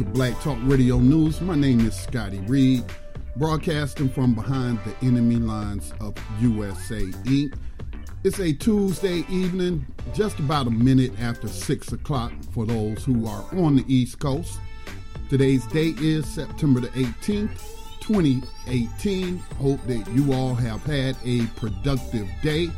To Black Talk Radio News. My name is Scotty Reed, broadcasting from behind the enemy lines of USA Inc. It's a Tuesday evening, just about a minute after 6 o'clock for those who are on the East Coast. Today's date is September the 18th, 2018. Hope that you all have had a productive day.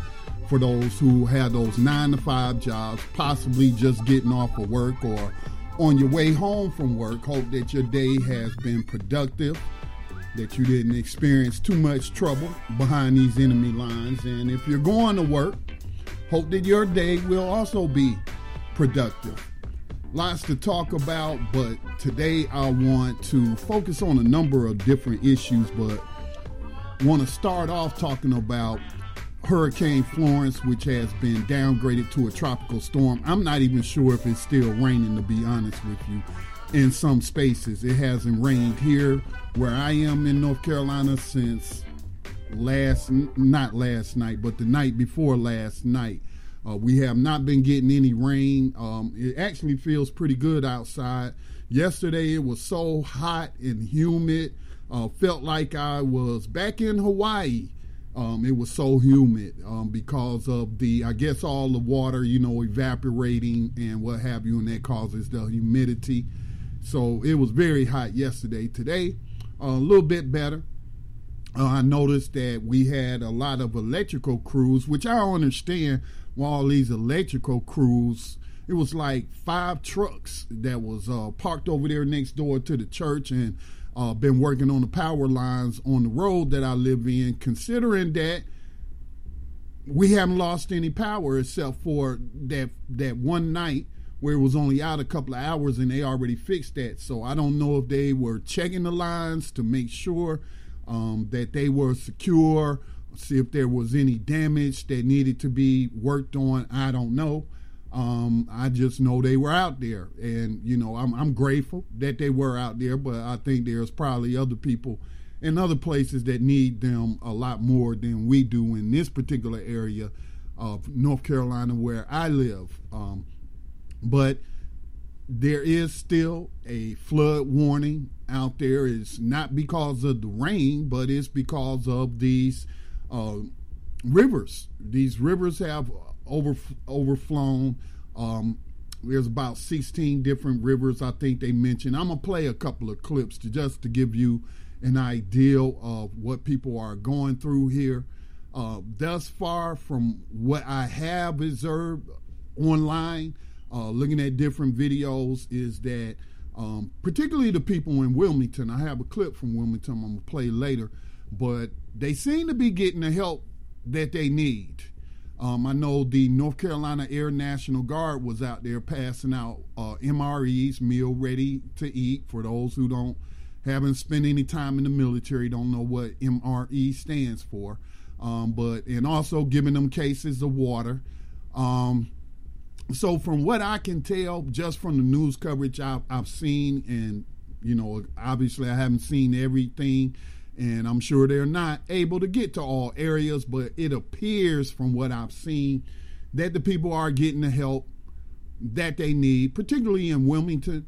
For those who have those nine to five jobs, possibly just getting off of work or on your way home from work, hope that your day has been productive, that you didn't experience too much trouble behind these enemy lines. And if you're going to work, hope that your day will also be productive. Lots to talk about, but today I want to focus on a number of different issues, but want to start off talking about Hurricane Florence, which has been downgraded to a tropical storm. I'm not even sure if it's still raining, to be honest with you. In some spaces, it hasn't rained here where I am in North Carolina since last, not last night, but the night before last night. Uh, we have not been getting any rain. Um, it actually feels pretty good outside. Yesterday, it was so hot and humid. Uh, felt like I was back in Hawaii um, it was so humid um, because of the, I guess, all the water, you know, evaporating and what have you, and that causes the humidity. So it was very hot yesterday. Today, uh, a little bit better. Uh, I noticed that we had a lot of electrical crews, which I don't understand why all these electrical crews. It was like five trucks that was uh, parked over there next door to the church, and uh, been working on the power lines on the road that I live in, considering that we haven't lost any power except for that that one night where it was only out a couple of hours and they already fixed that. So I don't know if they were checking the lines to make sure um, that they were secure, see if there was any damage that needed to be worked on. I don't know. Um, I just know they were out there, and you know I'm, I'm grateful that they were out there. But I think there's probably other people in other places that need them a lot more than we do in this particular area of North Carolina where I live. Um, but there is still a flood warning out there. It's not because of the rain, but it's because of these uh, rivers. These rivers have over overflown. Um, there's about 16 different rivers I think they mentioned. I'm gonna play a couple of clips to just to give you an idea of what people are going through here. Uh, thus far, from what I have observed online, uh, looking at different videos, is that um, particularly the people in Wilmington. I have a clip from Wilmington I'm gonna play later, but they seem to be getting the help that they need. Um, I know the North Carolina Air National Guard was out there passing out uh, MREs, meal ready to eat, for those who don't haven't spent any time in the military, don't know what MRE stands for. Um, but and also giving them cases of water. Um, so from what I can tell, just from the news coverage I've, I've seen, and you know, obviously I haven't seen everything, and I'm sure they're not able to get to all areas, but it appears from what I've seen that the people are getting the help that they need, particularly in Wilmington.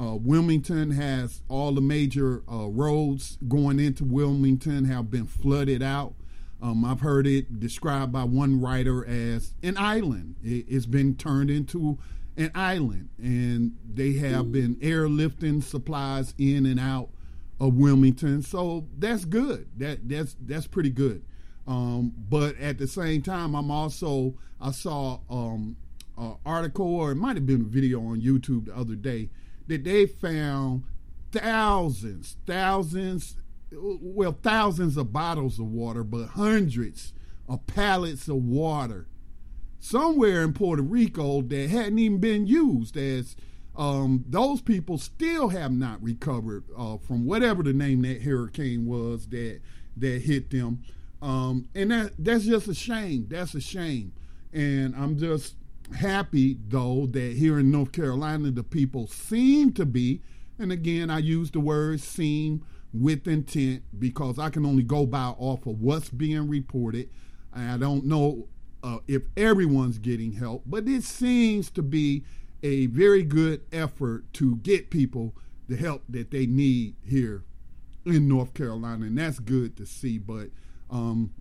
Uh, Wilmington has all the major uh, roads going into Wilmington have been flooded out. Um, I've heard it described by one writer as an island. It, has been turned into an island, and they have been airlifting supplies in and out of Wilmington. So that's good. That that's that's pretty good. Um, but at the same time, I'm also I saw um, an article or it might have been a video on YouTube the other day that they found thousands, thousands well, thousands of bottles of water, but hundreds of pallets of water somewhere in Puerto Rico that hadn't even been used as um, those people still have not recovered uh, from whatever the name that hurricane was that that hit them. Um, and that that's just a shame. That's a shame. And I'm just happy though that here in North Carolina the people seem to be, and again I use the word seem with intent because I can only go by off of what's being reported. I don't know uh, if everyone's getting help, but it seems to be a very good effort to get people the help that they need here in North Carolina, and that's good to see. But um,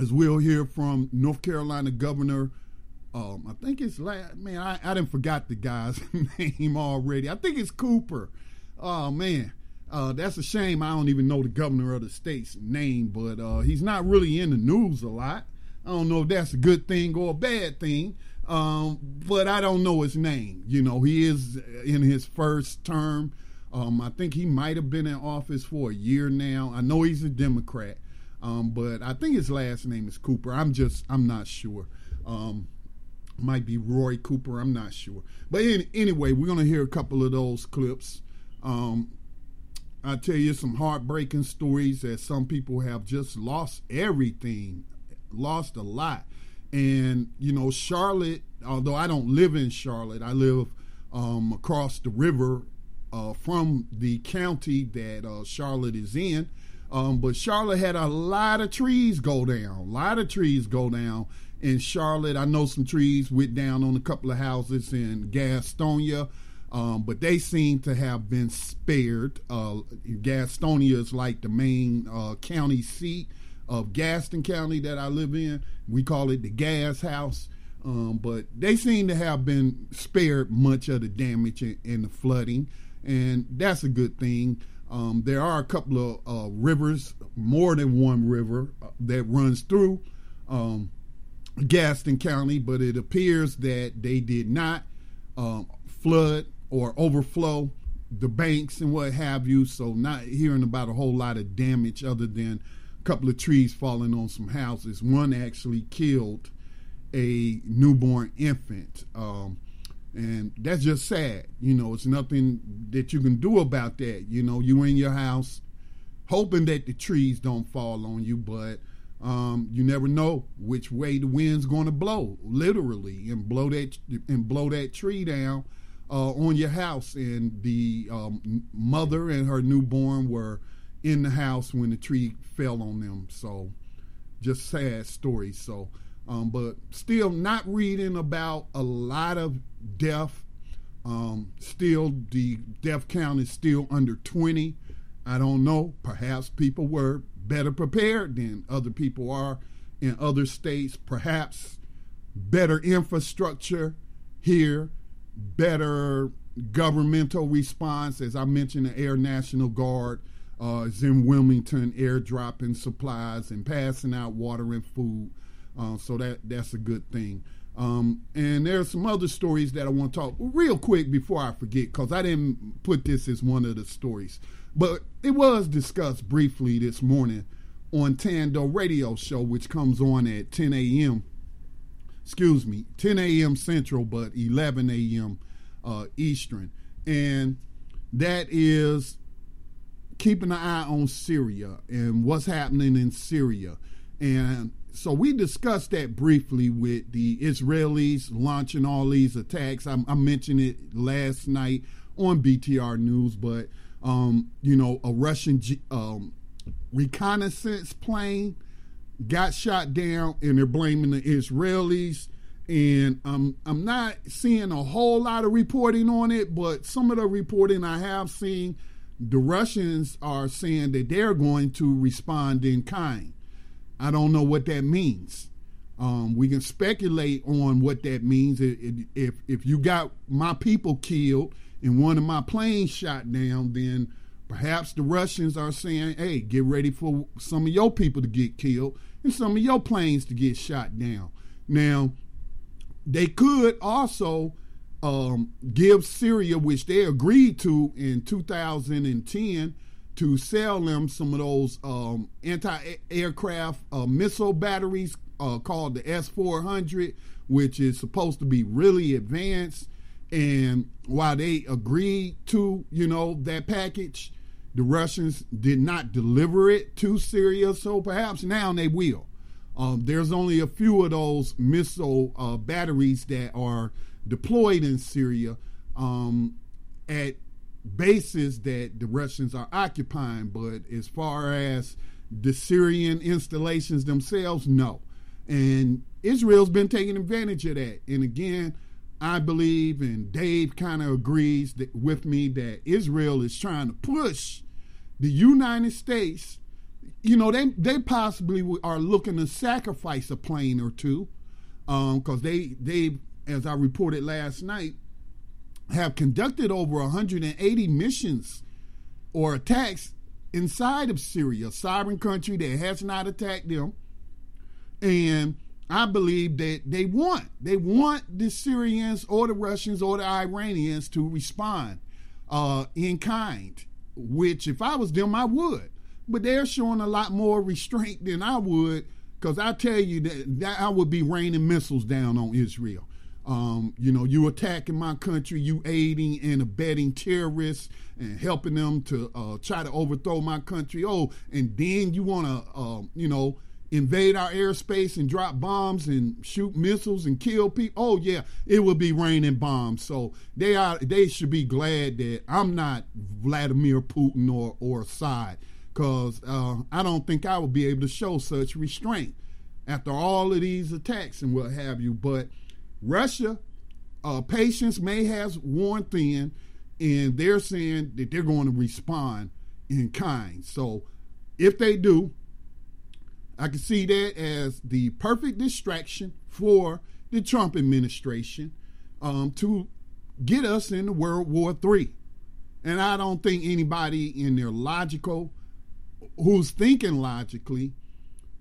as we'll hear from North Carolina Governor, um, I think it's man, I, I didn't forgot the guy's name already. I think it's Cooper. Oh man, uh, that's a shame. I don't even know the governor of the state's name, but uh, he's not really in the news a lot. I don't know if that's a good thing or a bad thing, um, but I don't know his name. You know, he is in his first term. Um, I think he might have been in office for a year now. I know he's a Democrat, um, but I think his last name is Cooper. I'm just, I'm not sure. Um, might be Roy Cooper. I'm not sure. But in, anyway, we're to hear a couple of those clips. Um, I tell you some heartbreaking stories that some people have just lost everything, lost a lot. And, you know, Charlotte, although I don't live in Charlotte, I live um, across the river uh, from the county that uh, Charlotte is in. Um, but Charlotte had a lot of trees go down, a lot of trees go down in Charlotte. I know some trees went down on a couple of houses in Gastonia. Um, but they seem to have been spared. Uh, Gastonia is like the main uh, county seat of Gaston County that I live in. We call it the Gas House. Um, but they seem to have been spared much of the damage and, the flooding, and that's a good thing. Um, there are a couple of uh, rivers, more than one river, uh, that runs through um, Gaston County, but it appears that they did not um, flood or overflow the banks and what have you. So not hearing about a whole lot of damage other than couple of trees falling on some houses. One actually killed a newborn infant. Um, and that's just sad. You know, it's nothing that you can do about that. You know, you in your house hoping that the trees don't fall on you, but um, you never know which way the wind's going to blow, literally, and blow that and blow that tree down uh, on your house, and the um, mother and her newborn were in the house when the tree fell on them. So, just sad story. So, um, but still not reading about a lot of death. Um, still, the death count is still under 20. I don't know. Perhaps people were better prepared than other people are in other states. Perhaps better infrastructure here better governmental response. As I mentioned, the Air National Guard uh, is in Wilmington airdropping supplies and passing out water and food. Uh, so that that's a good thing. Um, and there's some other stories that I want to talk real quick before I forget, because I didn't put this as one of the stories, but it was discussed briefly this morning on Tando Radio Show, which comes on at 10 a.m. Excuse me, 10 a.m. Central, but 11 a.m. Uh, Eastern, and that is keeping an eye on Syria and what's happening in Syria. And so we discussed that briefly with the Israelis launching all these attacks. I, I mentioned it last night on BTR News, but um, you know, a Russian um, reconnaissance plane got shot down, and they're blaming the Israelis. And um, I'm not seeing a whole lot of reporting on it, but some of the reporting I have seen the Russians are saying that they're going to respond in kind. I don't know what that means. Um, we can speculate on what that means. If if you got my people killed and one of my planes shot down, then perhaps the Russians are saying, "Hey, get ready for some of your people to get killed and some of your planes to get shot down." Now, they could also um, give Syria, which they agreed to in 2010, to sell them some of those um, anti-aircraft uh, missile batteries uh, called the S-400, which is supposed to be really advanced. And while they agreed to, you know, that package, the Russians did not deliver it to Syria. So perhaps now they will. Um, there's only a few of those missile uh, batteries that are deployed in Syria um, at bases that the Russians are occupying. But as far as the Syrian installations themselves, no. And Israel's been taking advantage of that. And again, I believe, and Dave kind of agrees that, with me, that Israel is trying to push the United States. You know, they they possibly are looking to sacrifice a plane or two, because um, they they as I reported last night, have conducted over 180 missions or attacks inside of Syria, a sovereign country that has not attacked them. And I believe that they want they want the Syrians or the Russians or the Iranians to respond uh, in kind. Which, if I was them, I would. But they're showing a lot more restraint than I would, because I tell you that, that I would be raining missiles down on Israel. Um, you know, you attacking my country, you aiding and abetting terrorists and helping them to uh, try to overthrow my country. Oh, and then you want to, uh, you know, invade our airspace and drop bombs and shoot missiles and kill people. Oh yeah, it will be raining bombs. So they are they should be glad that I'm not Vladimir Putin or or Assad, because uh, I don't think I would be able to show such restraint after all of these attacks and what have you. But Russia, uh, patience may have worn thin, and they're saying that they're going to respond in kind. So if they do, I can see that as the perfect distraction for the Trump administration um, to get us into World War III. And I don't think anybody in their logical, who's thinking logically,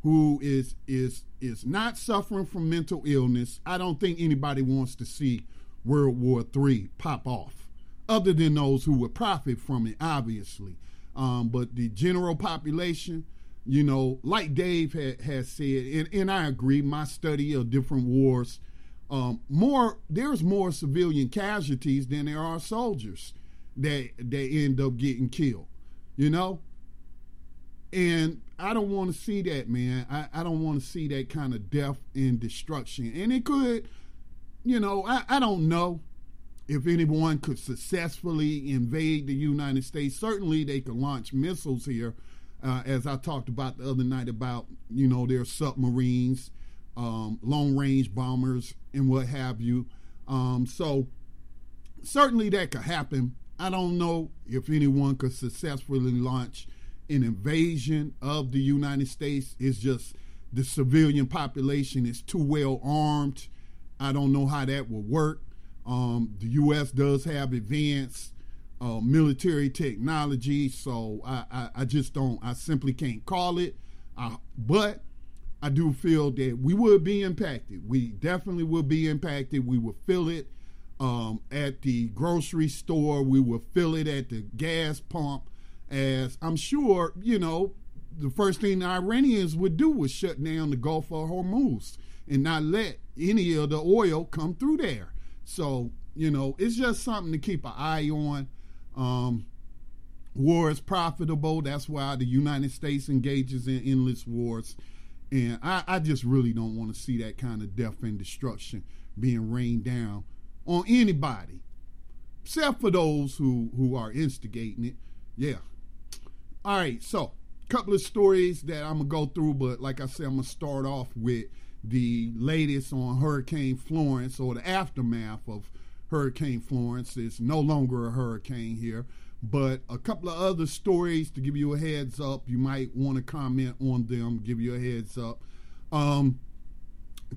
who is is is not suffering from mental illness, I don't think anybody wants to see World War III pop off, other than those who would profit from it, obviously. Um, but the general population, you know, like Dave ha- has said, and, and I agree, my study of different wars, um, more there's more civilian casualties than there are soldiers that that end up getting killed. You know, and I don't want to see that, man. I, I don't want to see that kind of death and destruction. And it could, you know, I, I don't know if anyone could successfully invade the United States. Certainly, they could launch missiles here, uh, as I talked about the other night about, you know, their submarines, um, long range bombers, and what have you. Um, so, certainly that could happen. I don't know if anyone could successfully launch an invasion of the United States. It's just the civilian population is too well armed. I don't know how that will work. Um, the U.S. does have advanced uh, military technology. So I, I, I, just don't, I simply can't call it. But I do feel that we would be impacted. We definitely will be impacted. We will feel it um, at the grocery store. We will feel it at the gas pump. As I'm sure, you know, the first thing the Iranians would do was shut down the Gulf of Hormuz and not let any of the oil come through there. So, you know, it's just something to keep an eye on. Um, war is profitable. That's why the United States engages in endless wars. And I, I just really don't want to see that kind of death and destruction being rained down on anybody, except for those who, who are instigating it. Yeah. All right, so a couple of stories that I'm gonna go through, but like I said, I'm gonna start off with the latest on Hurricane Florence or the aftermath of Hurricane Florence. It's no longer a hurricane here, but a couple of other stories to give you a heads up. You might want to comment on them, give you a heads up. Um,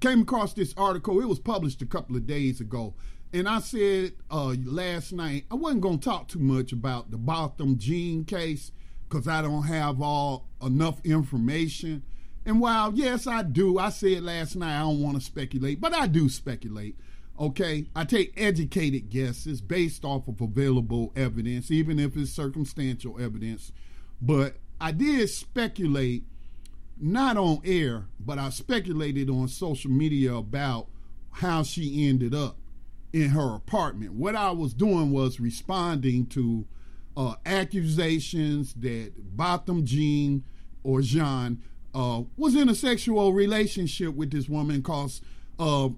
came across this article. It was published a couple of days ago. And I said uh, last night, I wasn't going to talk too much about the Botham Jean case because I don't have all enough information. And while, yes, I do, I said last night I don't want to speculate, but I do speculate. Okay, I take educated guesses based off of available evidence, even if it's circumstantial evidence. But I did speculate, not on air, but I speculated on social media about how she ended up in her apartment. What I was doing was responding to uh, accusations that Botham Jean or Jean uh, was in a sexual relationship with this woman because uh,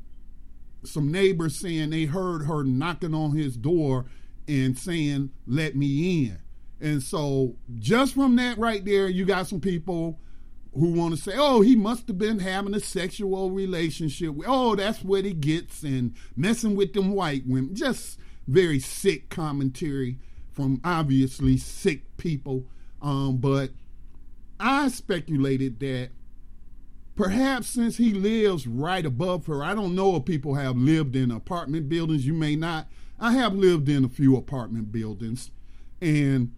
some neighbors saying they heard her knocking on his door and saying, Let me in. And so, just from that right there, you got some people who want to say, oh, he must have been having a sexual relationship. Oh, that's what he gets, and messing with them white women. Just very sick commentary from obviously sick people. Um, but I speculated that perhaps since he lives right above her, I don't know if people have lived in apartment buildings. You may not. I have lived in a few apartment buildings, and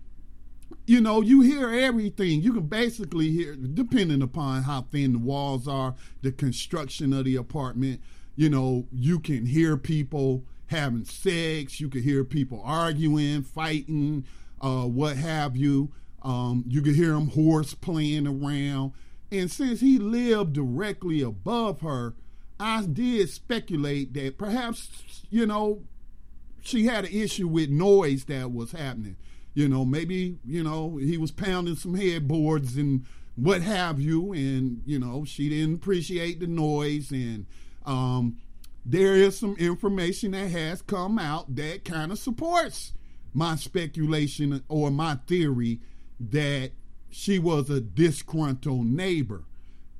you know, you hear everything. You can basically hear, depending upon how thin the walls are, the construction of the apartment. You know, you can hear people having sex. You could hear people arguing, fighting, uh, what have you. Um, you could hear them horse playing around. And since he lived directly above her, I did speculate that perhaps, you know, she had an issue with noise that was happening. You know, maybe, you know, he was pounding some headboards and what have you, and, you know, she didn't appreciate the noise. And um, there is some information that has come out that kind of supports my speculation or my theory that she was a disgruntled neighbor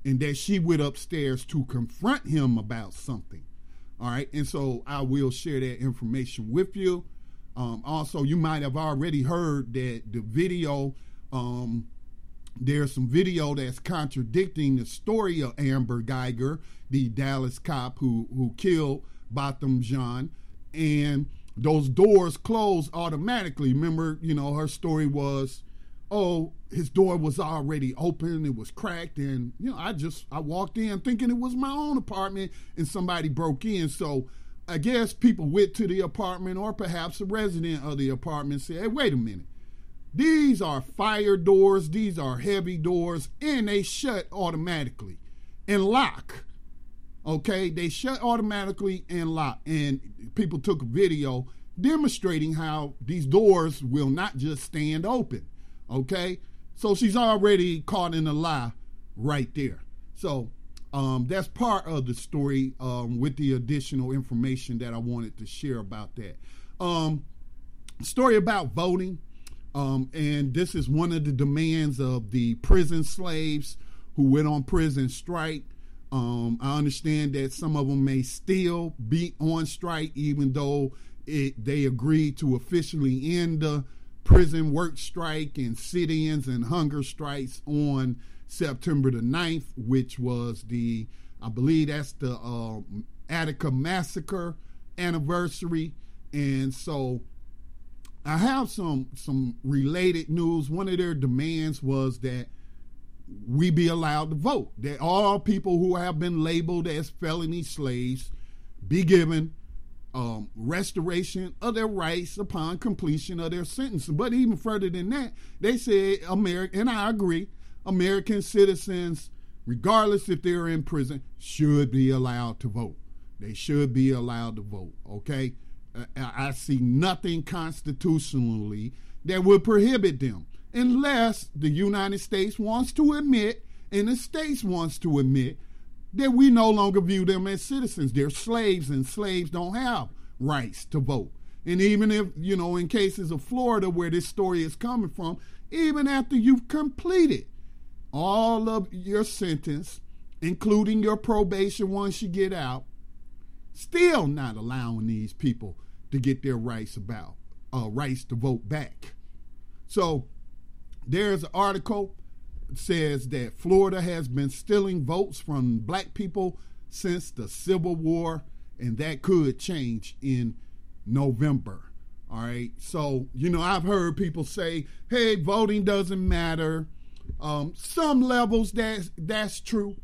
and that she went upstairs to confront him about something. All right. And so I will share that information with you. Um, also, you might have already heard that the video, um, there's some video that's contradicting the story of Amber Guyger, the Dallas cop who, who killed Botham Jean. And those doors closed automatically. Remember, you know, her story was, oh, his door was already open, it was cracked, and you know, I just I walked in thinking it was my own apartment and somebody broke in. So I guess people went to the apartment, or perhaps a resident of the apartment said, hey, wait a minute. These are fire doors, these are heavy doors, and they shut automatically and lock. Okay, they shut automatically and lock. And people took video demonstrating how these doors will not just stand open. Okay, so she's already caught in a lie right there. So um, that's part of the story um, with the additional information that I wanted to share about that. Um, story about voting, um, and this is one of the demands of the prison slaves who went on prison strike. Um, I understand that some of them may still be on strike, even though it, they agreed to officially end the prison work strike and sit-ins and hunger strikes on September the 9th, which was the, I believe that's the uh, Attica massacre anniversary. And so I have some some related news. One of their demands was that we be allowed to vote. That all people who have been labeled as felony slaves be given um, restoration of their rights upon completion of their sentence. But even further than that, they said American, and I agree, American citizens, regardless if they're in prison, should be allowed to vote. They should be allowed to vote. Okay, I see nothing constitutionally that would prohibit them, unless the United States wants to admit and the states wants to admit that we no longer view them as citizens. They're slaves, and slaves don't have rights to vote. And even if, you know, in cases of Florida where this story is coming from, even after you've completed all of your sentence, including your probation once you get out, still not allowing these people to get their rights about uh, rights to vote back. So there's an article says that Florida has been stealing votes from black people since the Civil War, and that could change in November. All right. So, you know, I've heard people say, hey, voting doesn't matter. Um, some levels that's that's true.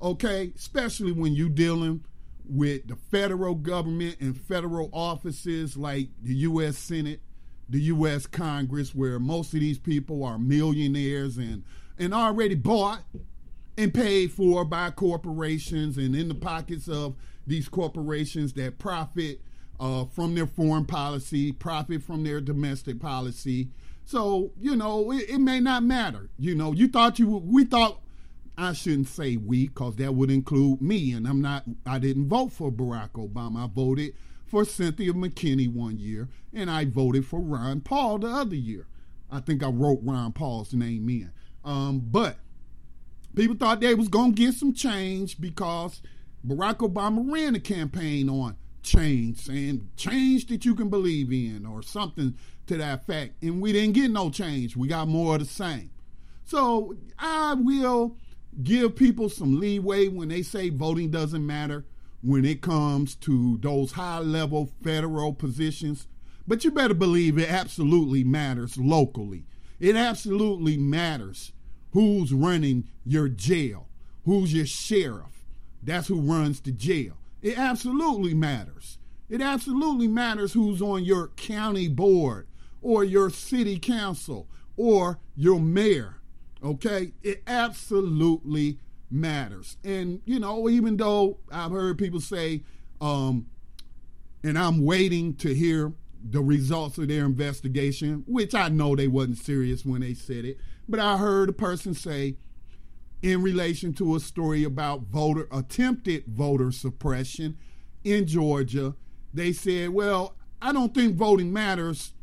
Okay, especially when you're dealing with the federal government and federal offices like the US Senate, the US Congress, where most of these people are millionaires and and already bought and paid for by corporations and in the pockets of these corporations that profit uh, from their foreign policy, profit from their domestic policy. So, you know, it, it may not matter. You know, you thought you, we thought, I shouldn't say we, because that would include me. And I'm not, I didn't vote for Barack Obama. I voted for Cynthia McKinney one year, and I voted for Ron Paul the other year. I think I wrote Ron Paul's name in. Um, but people thought they was gonna get some change because Barack Obama ran a campaign on change, saying change that you can believe in, or something to that fact. And we didn't get no change. We got more of the same. So I will give people some leeway when they say voting doesn't matter when it comes to those high level federal positions. But you better believe it absolutely matters locally. It absolutely matters who's running your jail, who's your sheriff. That's who runs the jail. It absolutely matters. It absolutely matters who's on your county board or your city council or your mayor. Okay? It absolutely matters. And, you know, even though I've heard people say, um, and I'm waiting to hear the results of their investigation, which I know they wasn't serious when they said it, but I heard a person say in relation to a story about voter attempted voter suppression in Georgia, they said, "Well, I don't think voting matters,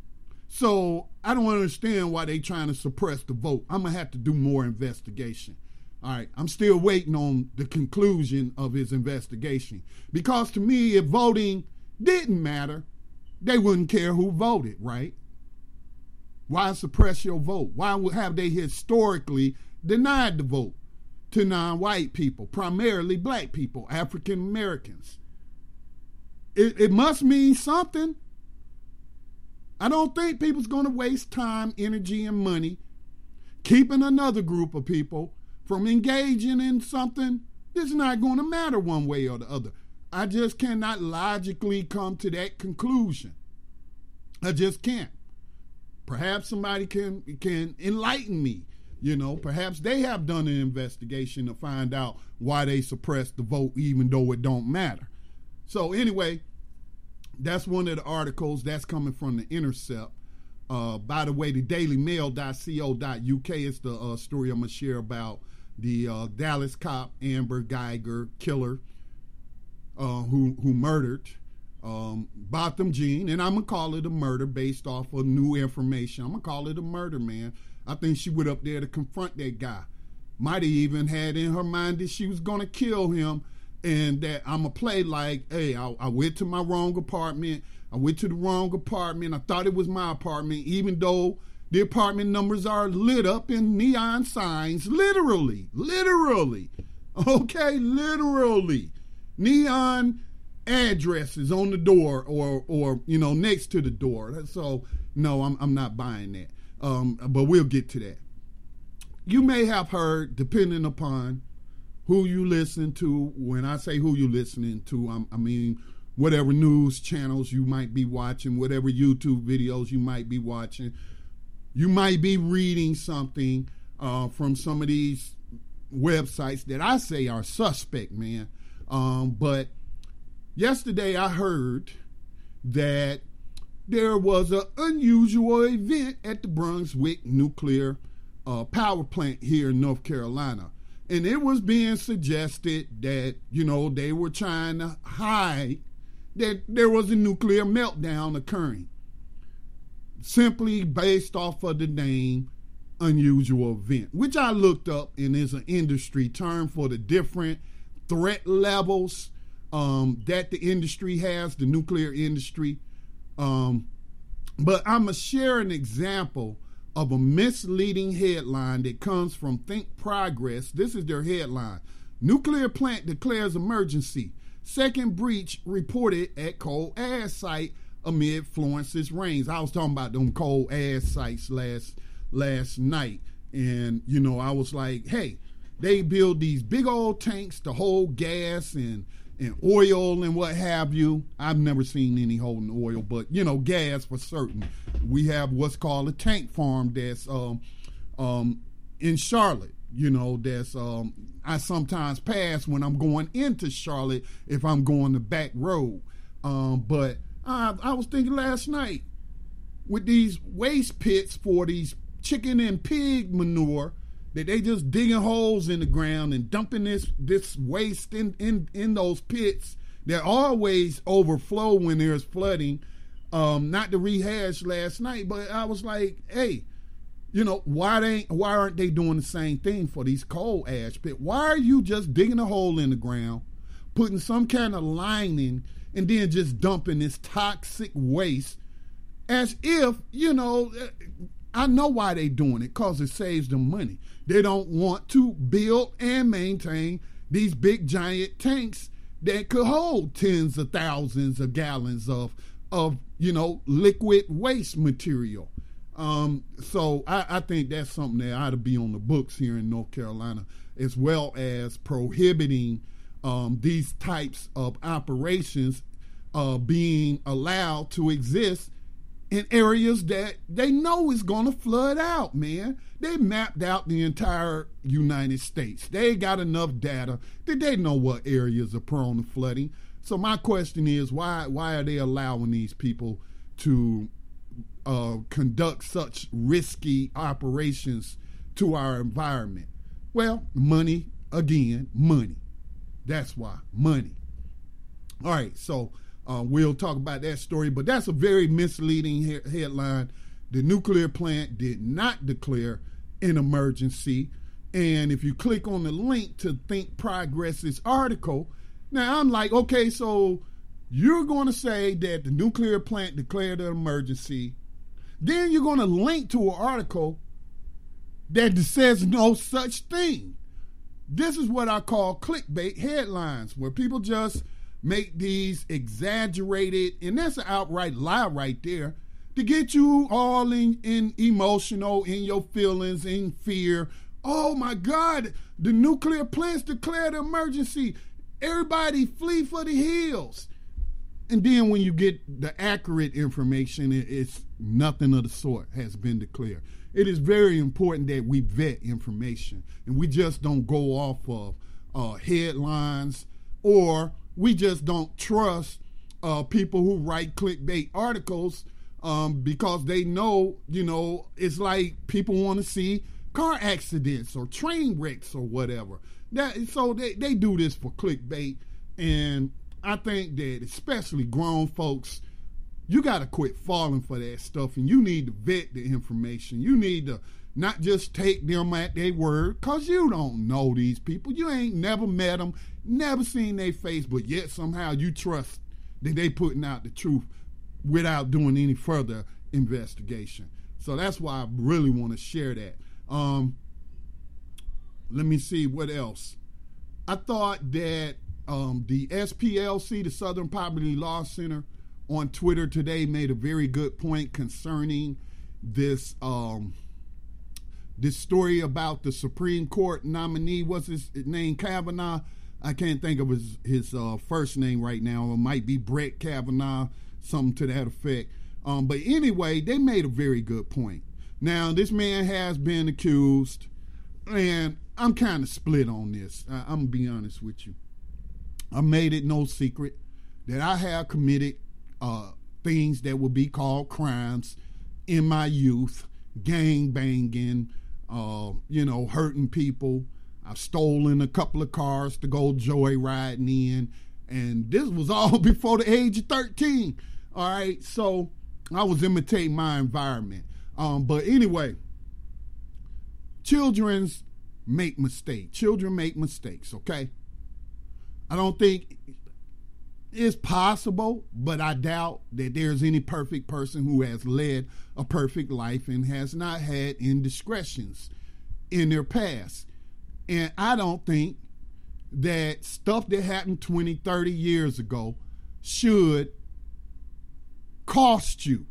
so I don't understand why they trying to suppress the vote. I'm gonna have to do more investigation." All right, I'm still waiting on the conclusion of his investigation because to me, if voting didn't matter, they wouldn't care who voted, right? Why suppress your vote? Why have they historically denied the vote to non white people, primarily black people, African Americans? It, it must mean something. I don't think people's going to waste time, energy, and money keeping another group of people from engaging in something that's not going to matter one way or the other. I just cannot logically come to that conclusion. I just can't. Perhaps somebody can can enlighten me. You know, perhaps they have done an investigation to find out why they suppressed the vote, even though it don't matter. So anyway, that's one of the articles that's coming from the Intercept. Uh, by the way, the dailymail.co.uk is the uh, story I'm going to share about the uh, Dallas cop Amber Guyger killer uh, who who murdered um, Botham Jean, and I'm gonna call it a murder based off of new information. I'm gonna call it a murder, man. I think she went up there to confront that guy. Might have even had in her mind that she was gonna kill him, and that I'm gonna play like, hey, I, I went to my wrong apartment. I went to the wrong apartment. I thought it was my apartment, even though the apartment numbers are lit up in neon signs. Literally, literally, okay, literally, neon addresses on the door or or you know next to the door. So no, I'm I'm not buying that. Um, but we'll get to that. You may have heard, depending upon who you listen to. When I say who you listening to, I'm, I mean whatever news channels you might be watching, whatever YouTube videos you might be watching. You might be reading something uh, from some of these websites that I say are suspect, man. Um, but yesterday I heard that there was an unusual event at the Brunswick nuclear uh, power plant here in North Carolina. And it was being suggested that, you know, they were trying to hide that there was a nuclear meltdown occurring simply based off of the name unusual event, which I looked up and is an industry term for the different threat levels um, that the industry has, the nuclear industry. Um, but I'm going to share an example of a misleading headline that comes from Think Progress. This is their headline Nuclear plant declares emergency. Second breach reported at coal ash site amid Florence's rains. I was talking about them coal ash sites last last night, and you know I was like, hey, they build these big old tanks to hold gas and and oil and what have you. I've never seen any holding oil, but you know, gas for certain. We have what's called a tank farm that's um, um, in Charlotte. You know, that's um, I sometimes pass when I'm going into Charlotte if I'm going the back road. Um, but I, I was thinking last night with these waste pits for these chicken and pig manure that they just digging holes in the ground and dumping this this waste in in in those pits that always overflow when there's flooding. Um, not to rehash last night, but I was like, hey, you know, why they why aren't they doing the same thing for these coal ash pit? Why are you just digging a hole in the ground, putting some kind of lining, and then just dumping this toxic waste as if, you know, I know why they're doing it, because it saves them money. They don't want to build and maintain these big giant tanks that could hold tens of thousands of gallons of of you know liquid waste material. Um, so I, I, think that's something that ought to be on the books here in North Carolina, as well as prohibiting um, these types of operations uh, being allowed to exist in areas that they know is going to flood out, man. They mapped out the entire United States. They got enough data that they know what areas are prone to flooding. So my question is, why why are they allowing these people to uh, conduct such risky operations to our environment? Well, money again, money. That's why money. All right, so uh, we'll talk about that story, but that's a very misleading he- headline. The nuclear plant did not declare an emergency. And if you click on the link to Think Progress's article, now I'm like, okay, so you're going to say that the nuclear plant declared an emergency. Then you're going to link to an article that says no such thing. This is what I call clickbait headlines, where people just make these exaggerated, and that's an outright lie right there, to get you all in, in emotional, in your feelings, in fear. Oh my God, the nuclear plants declared emergency. Everybody flee for the hills. And then when you get the accurate information, it's nothing of the sort has been declared. It is very important that we vet information and we just don't go off of uh, headlines or we just don't trust uh, people who write clickbait articles um, because they know, you know, it's like people want to see car accidents or train wrecks or whatever. That so they, they do this for clickbait, and I think that especially grown folks, you got to quit falling for that stuff, and you need to vet the information. You need to not just take them at their word, cause you don't know these people. You ain't never met them, never seen their face, but yet somehow you trust that they putting out the truth without doing any further investigation. So that's why I really want to share that. Um, let me see what else. I thought that um, the SPLC, the Southern Poverty Law Center, on Twitter today made a very good point concerning this um, this story about the Supreme Court nominee. What's his name? Kavanaugh. I can't think of his his uh, first name right now. It might be Brett Kavanaugh, something to that effect. Um, but anyway, they made a very good point. Now, this man has been accused, and I'm kind of split on this. I, I'm gonna be honest with you. I made it no secret that I have committed uh, things that would be called crimes in my youth, gang banging, uh, you know, hurting people. I've stolen a couple of cars to go joyriding in, and this was all before the age of 13. All right, so I was imitating my environment. Um, but anyway, children's make mistakes. Children make mistakes, okay? I don't think it's possible, but I doubt that there's any perfect person who has led a perfect life and has not had indiscretions in their past. And I don't think that stuff that happened 20, 30 years ago should cost you,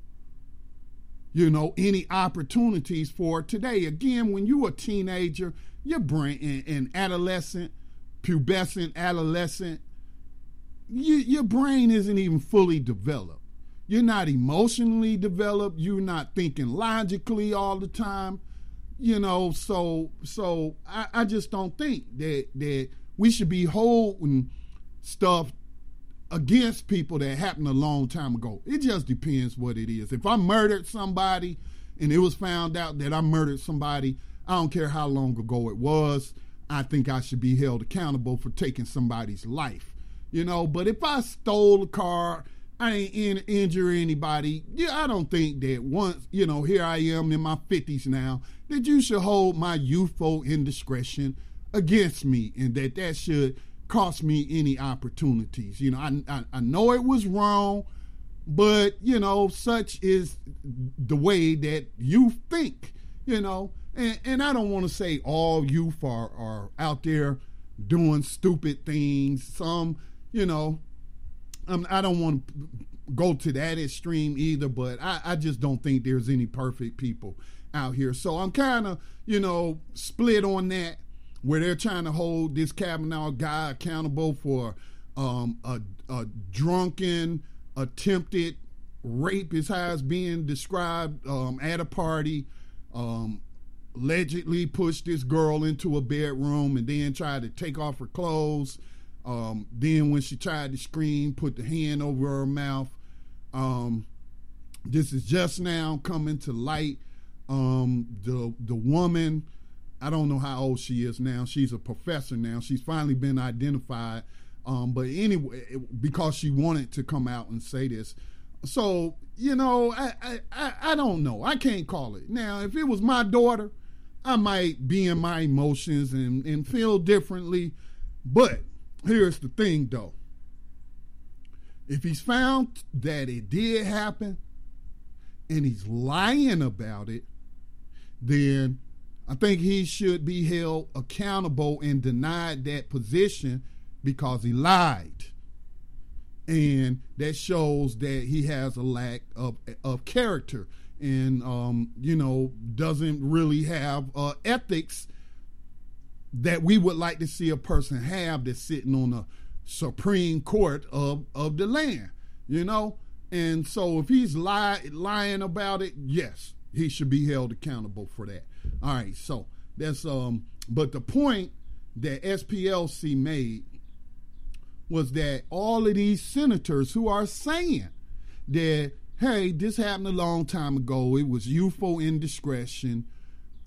you know, any opportunities for today. Again, when you're a teenager, your brain, an adolescent, pubescent, adolescent, you, your brain isn't even fully developed. You're not emotionally developed. You're not thinking logically all the time. You know, so so I, I just don't think that that we should be holding stuff against people that happened a long time ago. It just depends what it is. If I murdered somebody and it was found out that I murdered somebody, I don't care how long ago it was. I think I should be held accountable for taking somebody's life you know. But if I stole a car, I ain't in, injure anybody. Yeah, I don't think that once, you know, here I am in my 50s now, that you should hold my youthful indiscretion against me and that that should cost me any opportunities. You know, I, I, I know it was wrong, but, you know, such is the way that you think, you know. And, and I don't want to say all youth are, are out there doing stupid things. Some you know, um, I don't want to go to that extreme either, but I, I just don't think there's any perfect people out here. So I'm kind of, you know, split on that, where they're trying to hold this Kavanaugh guy accountable for um, a, a drunken attempted rape, is how it's being described um, at a party. Um, allegedly pushed this girl into a bedroom and then tried to take off her clothes um, then when she tried to scream, put the hand over her mouth. Um, this is just now coming to light. Um, the the woman, I don't know how old she is now. She's a professor now. She's finally been identified. Um, but anyway, because she wanted to come out and say this. So, you know, I, I, I don't know. I can't call it. Now, if it was my daughter, I might be in my emotions and, and feel differently. But here's the thing though. If he's found that it did happen and he's lying about it, then I think he should be held accountable and denied that position because he lied. And that shows that he has a lack of, of character and, um, you know, doesn't really have uh, ethics that we would like to see a person have that's sitting on the Supreme Court of, of the land, you know? And so if he's lie, lying about it, yes, he should be held accountable for that. All right, so that's um but the point that SPLC made was that all of these senators who are saying that hey, this happened a long time ago, it was youthful indiscretion,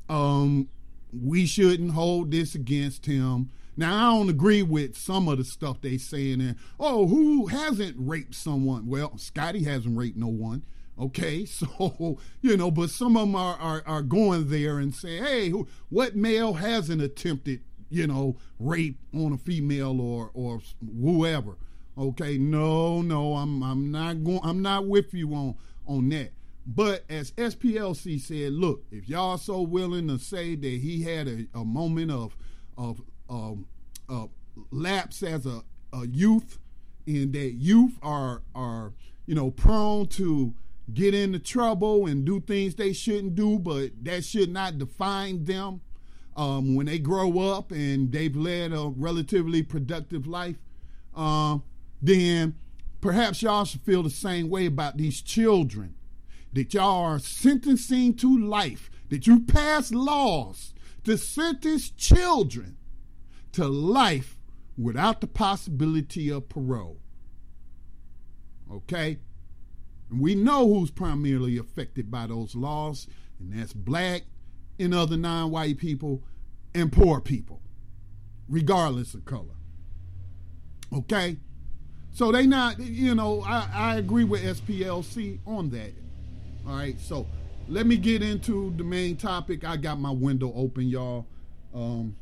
um we shouldn't hold this against him. Now I don't agree with some of the stuff they saying there. Oh, who hasn't raped someone? Well, Scotty hasn't raped no one. Okay, so you know, but some of them are are, are going there and say, hey, who, what male hasn't attempted, you know, rape on a female or or whoever? Okay, no, no, I'm I'm not going. I'm not with you on on that. But as SPLC said, look, if y'all so willing to say that he had a, a moment of of um, uh, lapse as a uh, youth, and that youth are are you know prone to get into trouble and do things they shouldn't do, but that should not define them um, when they grow up and they've led a relatively productive life. Uh, then perhaps y'all should feel the same way about these children that y'all are sentencing to life, that you pass laws to sentence children to life without the possibility of parole. Okay? And we know who's primarily affected by those laws, and that's black and other non white people and poor people, regardless of color. Okay? So they not, you know, I, I agree with SPLC on that. All right, so let me get into the main topic. I got my window open, y'all. Um,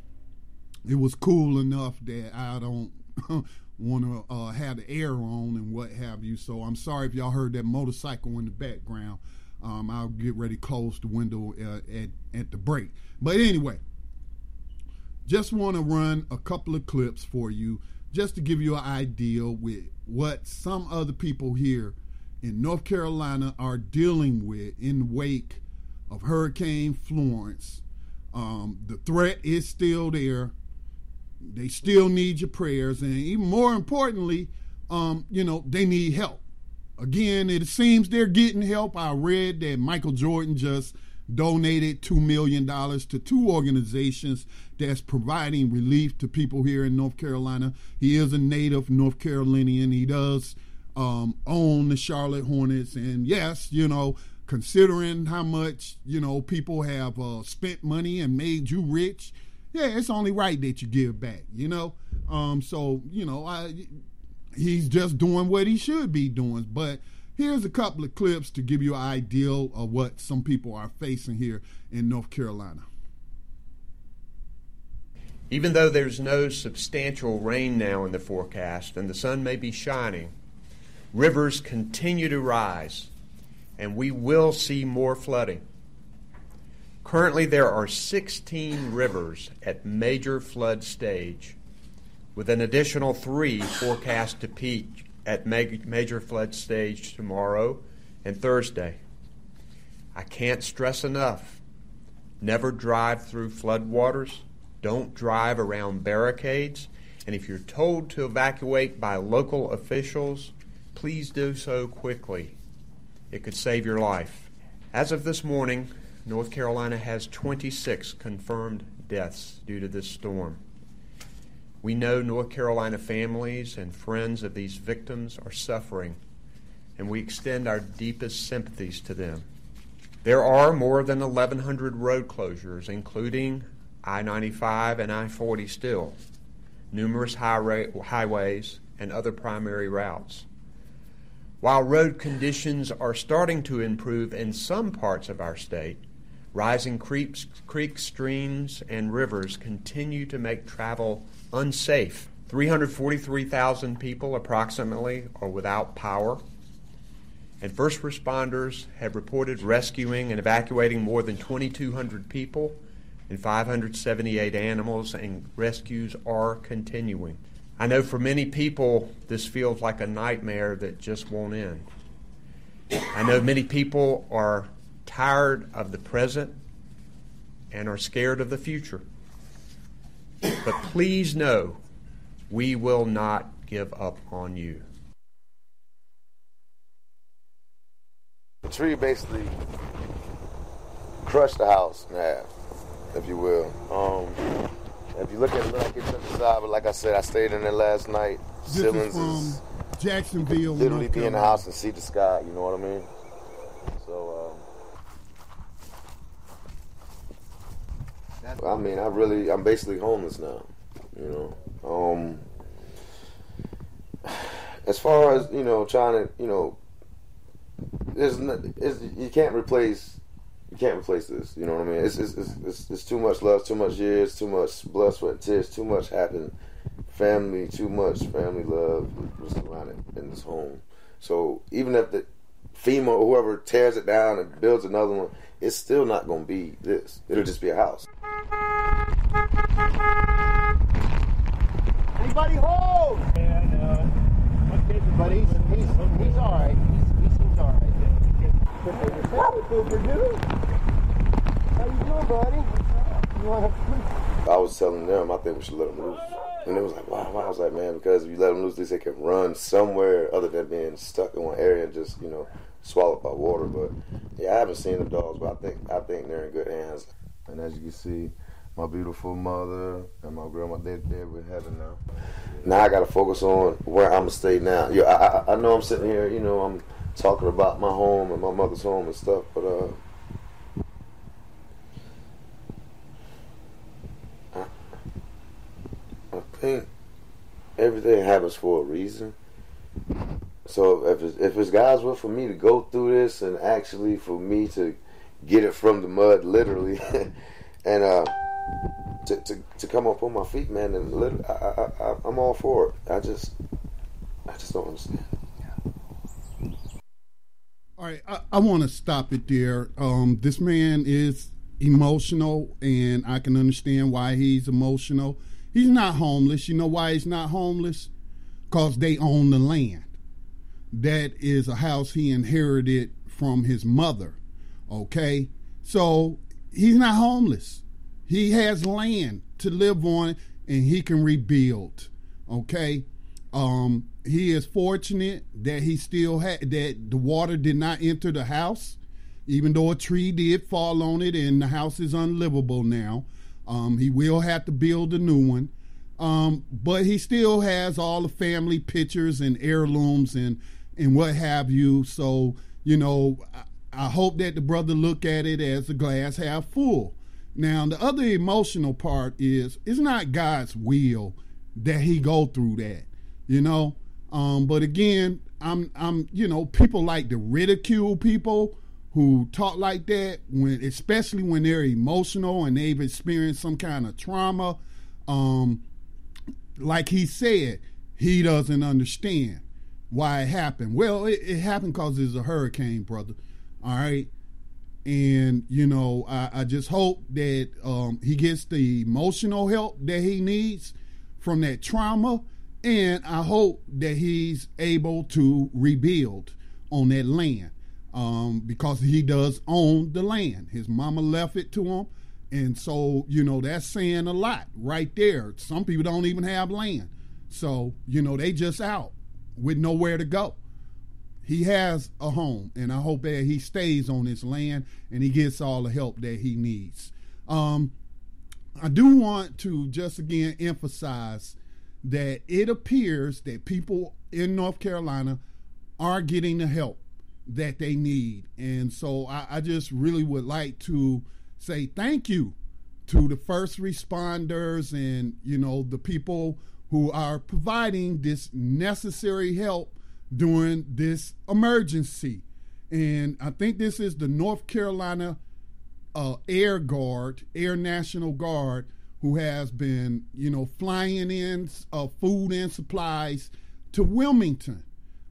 it was cool enough that I don't want to uh, have the air on and what have you. So I'm sorry if y'all heard that motorcycle in the background. Um, I'll get ready to close the window uh, at, at the break. But anyway, just want to run a couple of clips for you just to give you an idea with what some other people here in North Carolina are dealing with in wake of Hurricane Florence. Um, the threat is still there. They still need your prayers, and even more importantly, um, you know, they need help. Again, it seems they're getting help. I read that Michael Jordan just donated $2 million to two organizations that's providing relief to people here in North Carolina. He is a native North Carolinian. He does um, own the Charlotte Hornets. And yes, you know, considering how much, you know, people have uh, spent money and made you rich, yeah, it's only right that you give back, you know? Um, so, you know, I, he's just doing what he should be doing. But here's a couple of clips to give you an idea of what some people are facing here in North Carolina. Even though there's no substantial rain now in the forecast and the sun may be shining, rivers continue to rise and we will see more flooding. Currently, there are 16 rivers at major flood stage, with an additional three forecast to peak at major flood stage tomorrow and Thursday. I can't stress enough never drive through floodwaters, don't drive around barricades, and if you're told to evacuate by local officials, please do so quickly. It could save your life. As of this morning, North Carolina has 26 confirmed deaths due to this storm. We know North Carolina families and friends of these victims are suffering, and we extend our deepest sympathies to them. There are more than 1,100 road closures, including I 95 and I 40 still, numerous highway, highways, and other primary routes. While road conditions are starting to improve in some parts of our state, Rising creeks, creeks, streams, and rivers continue to make travel unsafe. 343,000 people approximately are without power. And first responders have reported rescuing and evacuating more than 2,200 people and 578 animals, and rescues are continuing. I know for many people, this feels like a nightmare that just won't end. I know many people are tired of the present and are scared of the future. But please know we will not give up on you. The tree basically crushed the house in half, if you will. Um, if you look at it, look like it's inside, but like I said, I stayed in there last night. This Ceilings is from Jacksonville. Literally be in the house and see the sky. You know what I mean? So. Um, I mean, I really, I'm basically homeless now. You know, um, as far as you know, trying to, you know, there's, it's, you can't replace, you can't replace this. You know what I mean? It's it's, it's it's, it's too much love, too much years, too much blood, sweat, and tears, too much happened, family, too much family love was around it in this home. So even if the FEMA or whoever tears it down and builds another one, it's still not going to be this. It'll just be a house. Anybody home? but he's he's he's all right. He's, he seems all right. I was telling them I think we should let them loose, and it was like, wow, wow. I was like, man, because if you let them loose, they can run somewhere other than being stuck in one area and just you know swallowed by water. But yeah, I haven't seen the dogs, but I think I think they're in good hands. And as you can see, my beautiful mother and my grandma, they they're with heaven now. Now I got to focus on where I'm gonna stay now. Yeah, I, I I know I'm sitting here, you know, I'm talking about my home and my mother's home and stuff, but uh. I, think everything happens for a reason. So if it's, if it's God's will for me to go through this and actually for me to get it from the mud, literally, and uh, to, to to come up on my feet, man, and I, I, I, I'm all for it. I just I just don't understand. All right, I, I want to stop it there. Um, this man is emotional, and I can understand why he's emotional. He's not homeless. You know why he's not homeless? Because they own the land. That is a house he inherited from his mother. Okay? So he's not homeless. He has land to live on and he can rebuild. Okay? Um, he is fortunate that he still had that the water did not enter the house, even though a tree did fall on it and the house is unlivable now. Um, he will have to build a new one. Um, but he still has all the family pictures and heirlooms and and what have you. So you know, I, I hope that the brother look at it as the glass half full. Now the other emotional part is it's not God's will that he go through that, you know. Um, but again, I'm I'm you know people like to ridicule people who talk like that when especially when they're emotional and they've experienced some kind of trauma. Um, like he said, he doesn't understand why it happened. Well, it, it happened because it's a hurricane, brother. All right. And, you know, I, I just hope that um, he gets the emotional help that he needs from that trauma. And I hope that he's able to rebuild on that land um, because he does own the land. His mama left it to him. And so, you know, that's saying a lot right there. Some people don't even have land. So, you know, they just out with nowhere to go. He has a home, and I hope that he stays on his land and he gets all the help that he needs. Um, I do want to just again emphasize that it appears that people in North Carolina are getting the help that they need. And so I, I just really would like to say thank you to the first responders and, you know, the people who are providing this necessary help during this emergency. And I think this is the North Carolina uh, Air Guard, Air National Guard, who has been, you know, flying in uh, food and supplies to Wilmington.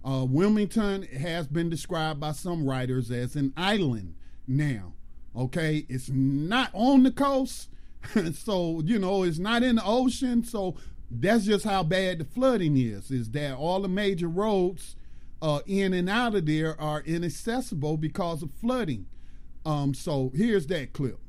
Uh, Wilmington has been described by some writers as an island now. Okay, it's not on the coast, so you know it's not in the ocean. So that's just how bad the flooding is. Is that all the major roads uh, in and out of there are inaccessible because of flooding. Um, so here's that clip.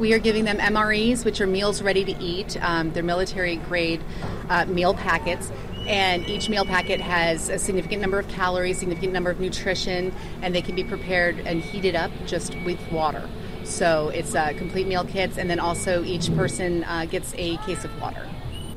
We are giving them MREs, which are meals ready to eat. Um, they're military grade uh, meal packets. And each meal packet has a significant number of calories, significant number of nutrition, and they can be prepared and heated up just with water. So it's uh, complete meal kits, and then also each person uh, gets a case of water.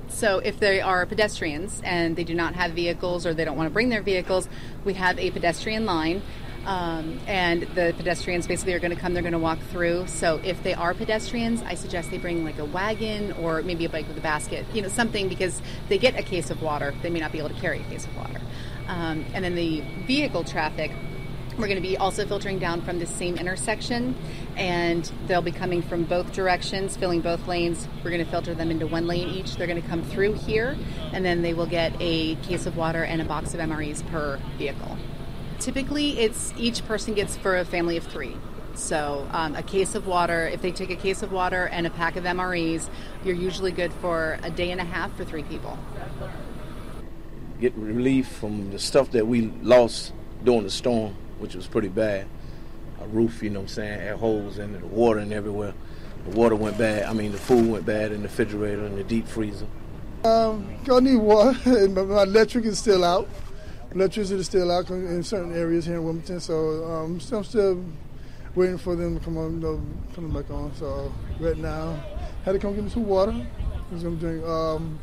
So if they are pedestrians and they do not have vehicles or they don't want to bring their vehicles, we have a pedestrian line um, and the pedestrians basically are going to come, they're going to walk through. So if they are pedestrians, I suggest they bring like a wagon or maybe a bike with a basket, you know, something because they get a case of water. They may not be able to carry a case of water. Um, and then the vehicle traffic, we're going to be also filtering down from the same intersection, and they'll be coming from both directions, filling both lanes. We're going to filter them into one lane each. They're going to come through here, and then they will get a case of water and a box of MREs per vehicle typically it's each person gets for a family of three So, um, a case of water, if they take a case of water and a pack of MREs, you're usually good for a day and a half for three people. Get relief from the stuff that we lost during the storm, which was pretty bad. A roof, you know what I'm saying, had holes in it, the water and everywhere. The water went bad. I mean, the food went bad in the refrigerator and the deep freezer. Um, I need water. And my electric is still out. Electricity is still out in certain areas here in Wilmington, so um, I'm still waiting for them to come on, you know, come back on. So right now, had to come get me some water. Because I'm doing. Um,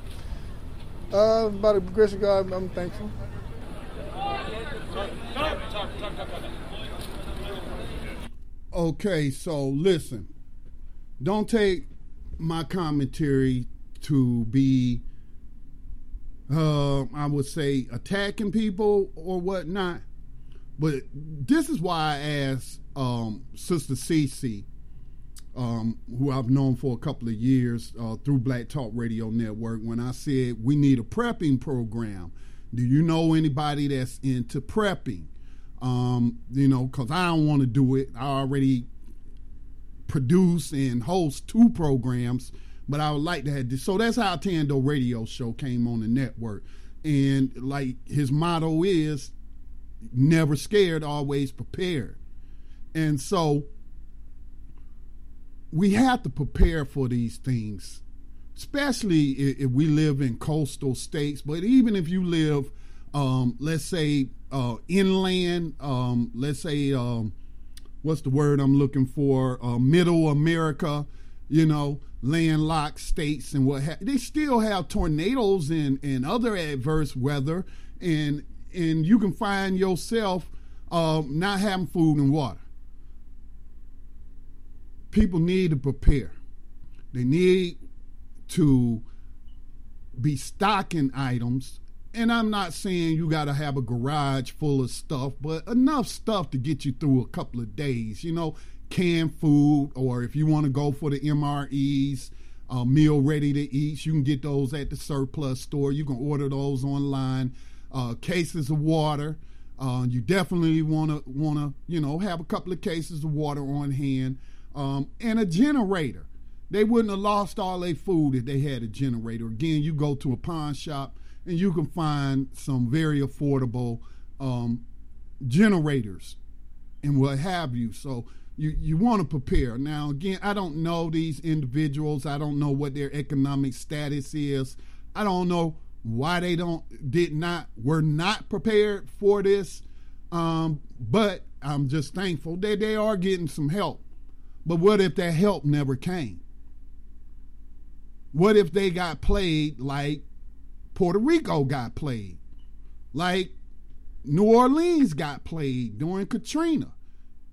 uh, by the grace of God, I'm thankful. Okay, so listen. Don't take my commentary to be, uh, I would say, attacking people or whatnot. But this is why I asked um, Sister Cece, um, who I've known for a couple of years uh, through Black Talk Radio Network, when I said we need a prepping program. Do you know anybody that's into prepping? Um, you know, because I don't want to do it. I already produce and host two programs, but I would like to have this. So that's how Tando Radio Show came on the network. And like his motto is never scared, always prepared. And so we have to prepare for these things, especially if we live in coastal states. But even if you live, um, let's say, uh, inland, um, let's say, um, what's the word I'm looking for? Uh, middle America, you know, landlocked states and what have they still have tornadoes and, and other adverse weather and and you can find yourself um, not having food and water. People need to prepare. They need to be stocking items. And I'm not saying you got to have a garage full of stuff, but enough stuff to get you through a couple of days. You know, canned food, or if you want to go for the MREs, uh, meal ready to eat, you can get those at the surplus store. You can order those online uh, cases of water. Uh, you definitely want to want to you know have a couple of cases of water on hand um, and a generator. They wouldn't have lost all their food if they had a generator. Again, you go to a pawn shop and you can find some very affordable um, generators and what have you. So you, you want to prepare. Now, again, I don't know these individuals. I don't know what their economic status is. I don't know why they don't did not were not prepared for this. Um, but I'm just thankful that they are getting some help. But what if that help never came? What if they got played like Puerto Rico got played, like New Orleans got played during Katrina,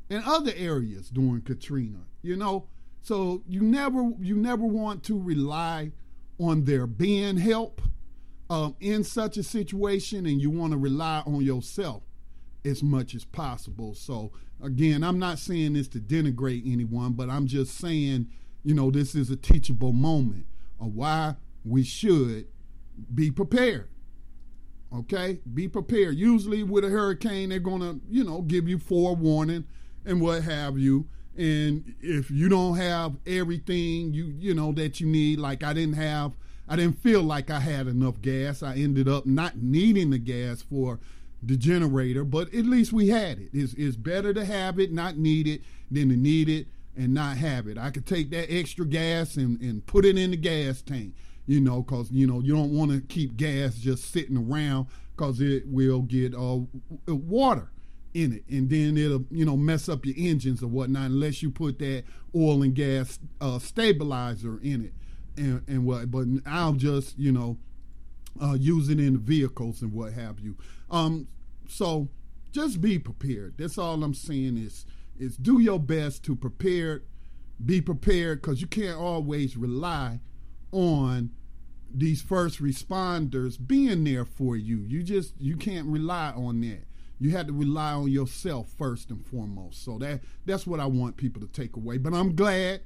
and other areas during Katrina? You know, so you never you never want to rely on there being help um, in such a situation and you want to rely on yourself as much as possible. So, again, I'm not saying this to denigrate anyone, but I'm just saying, you know, this is a teachable moment of why we should be prepared. Okay? Be prepared. Usually with a hurricane, they're to, you know, give you forewarning and what have you. And if you don't have everything you you know that you need, like I didn't have I didn't feel like I had enough gas. I ended up not needing the gas for the generator, but at least we had it. It's, it's better to have it, not need it, than to need it and not have it. I could take that extra gas and, and put it in the gas tank, you know, because, you know, you don't want to keep gas just sitting around because it will get uh, water in it and then it'll you know mess up your engines or whatnot unless you put that oil and gas uh, stabilizer in it and, and what, but I'll just, you know, uh, use it in the vehicles and what have you. Um, so just be prepared. That's all I'm saying is, is do your best to prepare, be prepared because you can't always rely on these first responders being there for you. You just, you can't rely on that. You have to rely on yourself first and foremost. So that that's what I want people to take away. But I'm glad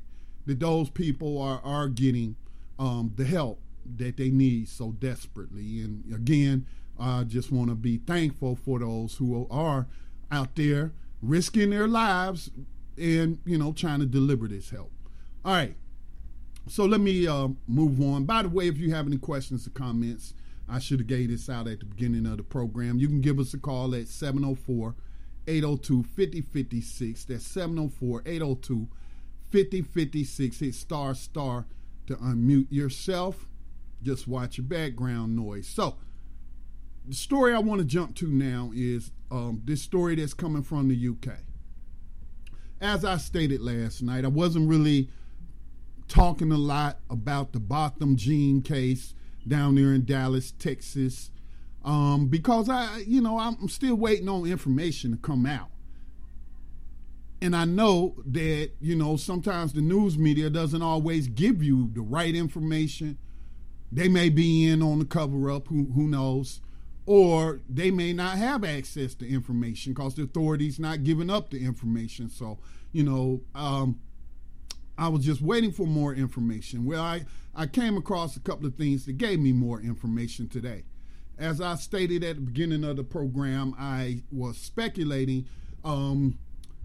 that those people are are getting um, the help that they need so desperately. And again, I just want to be thankful for those who are out there risking their lives and you know trying to deliver this help. All right. So let me uh, move on. By the way, if you have any questions or comments, I should have gave this out at the beginning of the program. You can give us a call at 704 802 5056. That's 704 802 5056. Hit star star to unmute yourself. Just watch your background noise. So, the story I want to jump to now is um, this story that's coming from the UK. As I stated last night, I wasn't really talking a lot about the Botham Jean case down there in Dallas, Texas, um, because I, you know, I'm still waiting on information to come out. And I know that, you know, sometimes the news media doesn't always give you the right information. They may be in on the cover up, who, who knows? Or they may not have access to information because the authorities not giving up the information. So, you know, um, I was just waiting for more information. Well, I, I came across a couple of things that gave me more information today. As I stated at the beginning of the program, I was speculating um,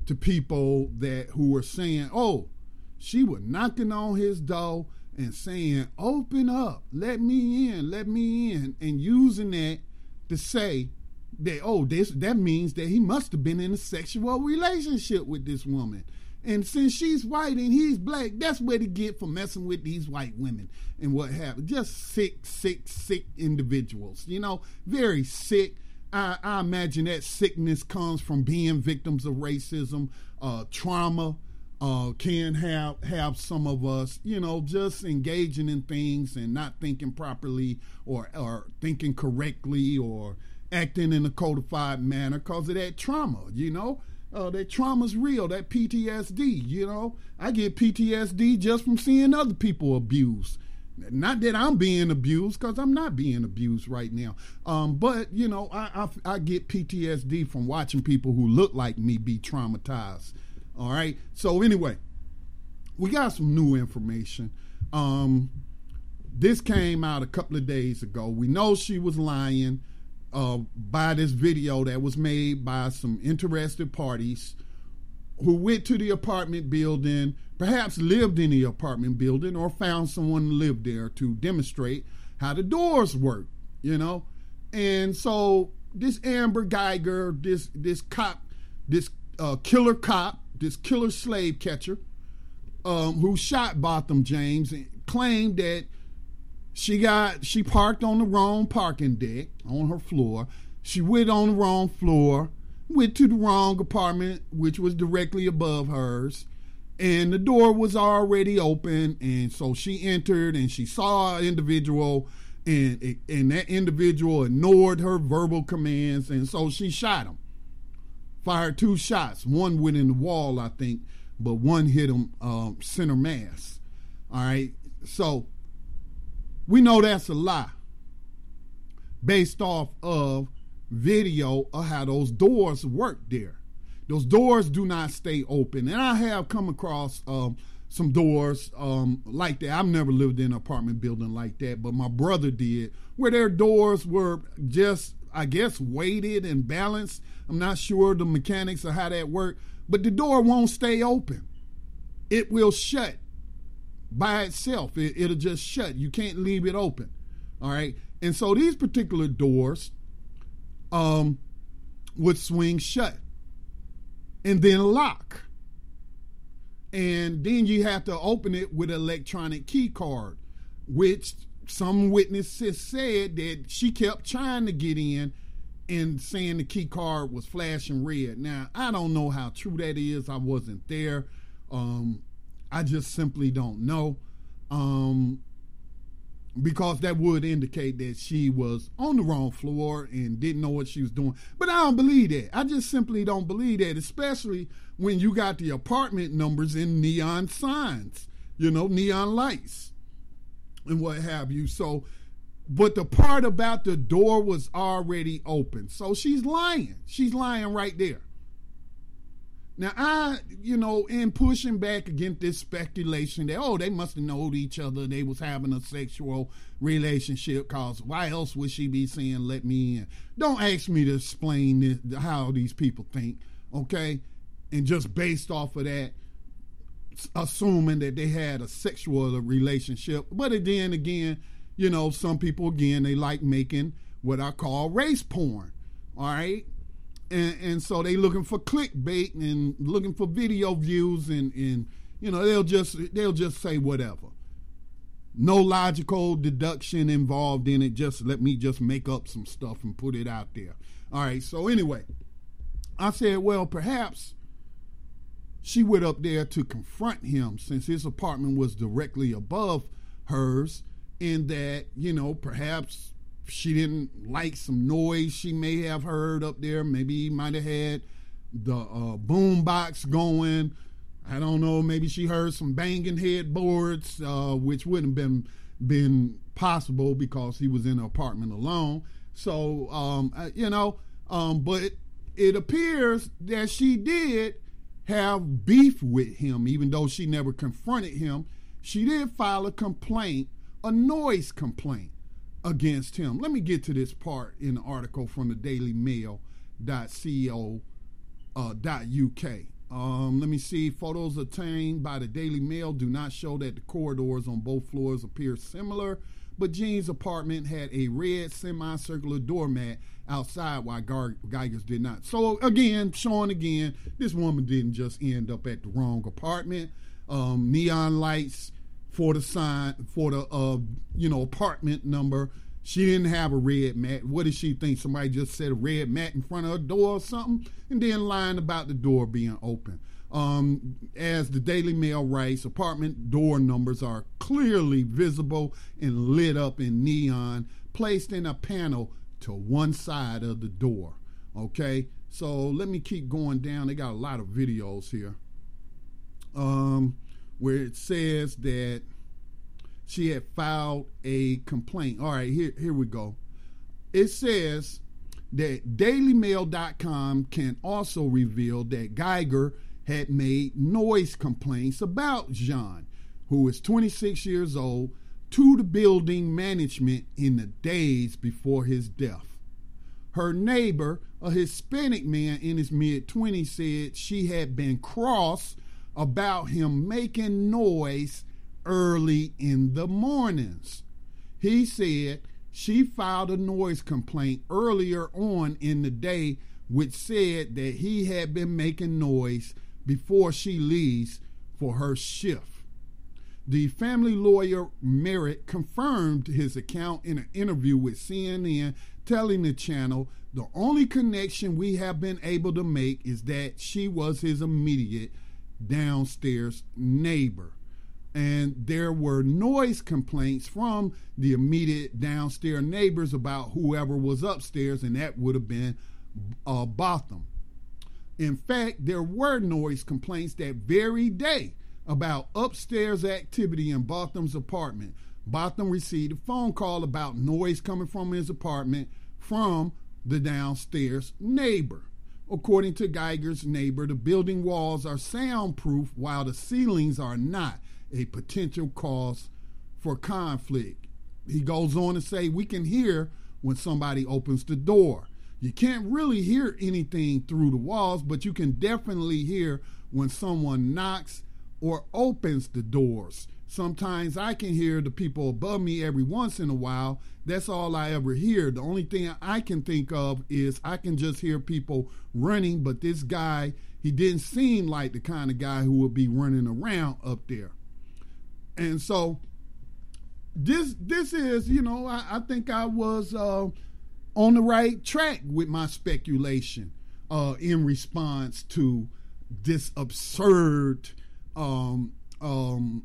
to people that who were saying, "Oh, she was knocking on his door and saying, "Open up, let me in, let me in," and using that to say that, "Oh, this that means that he must have been in a sexual relationship with this woman." And since she's white and he's black, that's what he get for messing with these white women and what have. Just sick, sick, sick individuals. You know, very sick. I, I imagine that sickness comes from being victims of racism, uh, trauma. Uh, can have have some of us, you know, just engaging in things and not thinking properly or or thinking correctly or acting in a codified manner because of that trauma, you know. Uh, that trauma's real, that PTSD, you know. I get PTSD just from seeing other people abused. Not that I'm being abused, because I'm not being abused right now. Um, but, you know, I, I, I get PTSD from watching people who look like me be traumatized. All right. So, anyway, we got some new information. Um, this came out a couple of days ago. We know she was lying uh, by this video that was made by some interested parties who went to the apartment building, perhaps lived in the apartment building, or found someone lived there to demonstrate how the doors work, you know? And so this Amber Guyger, this this cop, this uh, killer cop, this killer slave catcher, um, who shot Botham James, claimed that she got she parked on the wrong parking deck on her floor. She went on the wrong floor, went to the wrong apartment, which was directly above hers, and the door was already open. And so she entered and she saw an individual, and and that individual ignored her verbal commands, and so she shot him. Fired two shots. One went in the wall, I think, but one hit him um, center mass. All right, so we know that's a lie based off of video of how those doors work there. Those doors do not stay open. And I have come across um, some doors um, like that. I've never lived in an apartment building like that, but my brother did, where their doors were just, I guess, weighted and balanced. I'm not sure the mechanics of how that worked, but the door won't stay open. It will shut by itself. It, it'll just shut. You can't leave it open. All right. And so these particular doors um, would swing shut and then lock. And then you have to open it with an electronic key card, which some witnesses said that she kept trying to get in and saying the key card was flashing red. Now, I don't know how true that is. I wasn't there. Um, I just simply don't know. Um, because that would indicate that she was on the wrong floor and didn't know what she was doing. But I don't believe that. I just simply don't believe that, especially when you got the apartment numbers in neon signs, you know, neon lights and what have you. So, but the part about the door was already open. So she's lying. She's lying right there. Now I, you know, in pushing back against this speculation that oh they must have known each other, they was having a sexual relationship. Cause why else would she be saying let me in? Don't ask me to explain this, how these people think. Okay, and just based off of that, assuming that they had a sexual relationship. But then again, you know, some people again they like making what I call race porn. All right. And, and so they looking for clickbait and looking for video views and, and you know they'll just they'll just say whatever. No logical deduction involved in it. Just let me just make up some stuff and put it out there. All right. So anyway i said well perhaps she went up there to confront him since his apartment was directly above hers in that you know perhaps she didn't like some noise she may have heard up there maybe he might have had the uh, boom box going I don't know. Maybe she heard some banging headboards, uh, which wouldn't have been been possible because he was in an apartment alone. So um, uh, you know, um, but it, it appears that she did have beef with him, even though she never confronted him. She did file a complaint, a noise complaint against him. Let me get to this part in the article from the Daily Mail. Co. Uh. Um, let me see. Photos obtained by the Daily Mail do not show that the corridors on both floors appear similar, but Jean's apartment had a red semicircular doormat outside while Guyger's did not. So again, showing again, this woman didn't just end up at the wrong apartment. Um, neon lights for the sign for the uh, you know apartment number she didn't have a red mat. What did she think? Somebody just set a red mat in front of her door or something, and then lying about the door being open. Um, as the Daily Mail writes, apartment door numbers are clearly visible and lit up in neon, placed in a panel to one side of the door. Okay, so let me keep going down. They got a lot of videos here um, where it says that she had filed a complaint. All right, here, here we go. It says that dailymail.com can also reveal that Guyger had made noise complaints about Jean, who is 26 years old, to the building management in the days before his death. Her neighbor, a Hispanic man in his mid 20s, said she had been cross about him making noise early in the mornings. He said she filed a noise complaint earlier on in the day, which said that he had been making noise before she leaves for her shift. The family lawyer Merritt confirmed his account in an interview with CNN, telling the channel the only connection we have been able to make is that she was his immediate downstairs neighbor and there were noise complaints from the immediate downstairs neighbors about whoever was upstairs, and that would have been uh, Botham. In fact, there were noise complaints that very day about upstairs activity in Botham's apartment. Botham received a phone call about noise coming from his apartment from the downstairs neighbor. According to Guyger's neighbor, the building walls are soundproof while the ceilings are not a potential cause for conflict. He goes on to say, We can hear when somebody opens the door. You can't really hear anything through the walls, but you can definitely hear when someone knocks or opens the doors. Sometimes I can hear the people above me every once in a while. That's all I ever hear. The only thing I can think of is I can just hear people running, but this guy, he didn't seem like the kind of guy who would be running around up there. And so this this is, you know, I, I think I was uh, on the right track with my speculation uh, in response to this absurd um, um,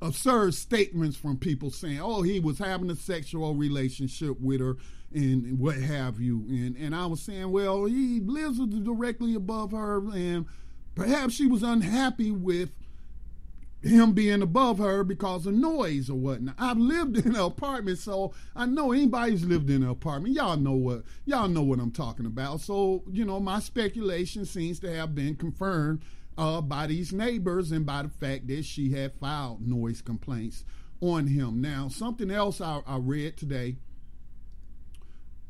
absurd statements from people saying, "Oh, he was having a sexual relationship with her." And what have you, and and I was saying, well, he lives directly above her, and perhaps she was unhappy with him being above her because of noise or whatnot. I've lived in an apartment, so I know anybody's lived in an apartment. Y'all know what y'all know what I'm talking about. So you know, my speculation seems to have been confirmed uh, by these neighbors and by the fact that she had filed noise complaints on him. Now, something else I, I read today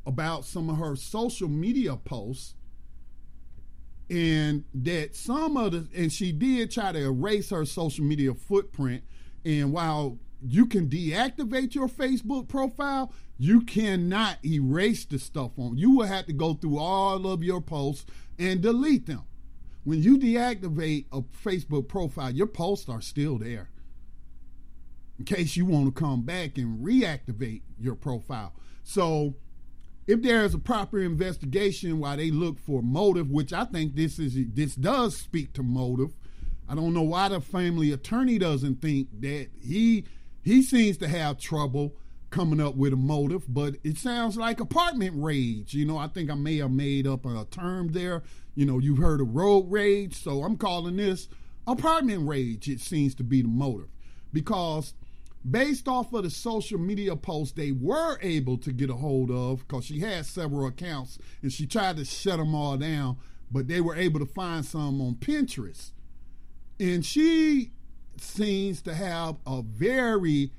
about some of her social media posts and that some of the and she did try to erase her social media footprint and while you can deactivate your facebook profile you cannot erase the stuff on you will have to go through all of your posts and delete them when you deactivate a facebook profile your posts are still there in case you want to come back and reactivate your profile so if there is a proper investigation while they look for motive, which I think this is this does speak to motive. I don't know why the family attorney doesn't think that he he seems to have trouble coming up with a motive, but it sounds like apartment rage. You know, I think I may have made up a term there. You know, you've heard of road rage, so I'm calling this apartment rage. It seems to be the motive because based off of the social media posts they were able to get a hold of because she had several accounts and she tried to shut them all down but they were able to find some on pinterest and she seems to have a very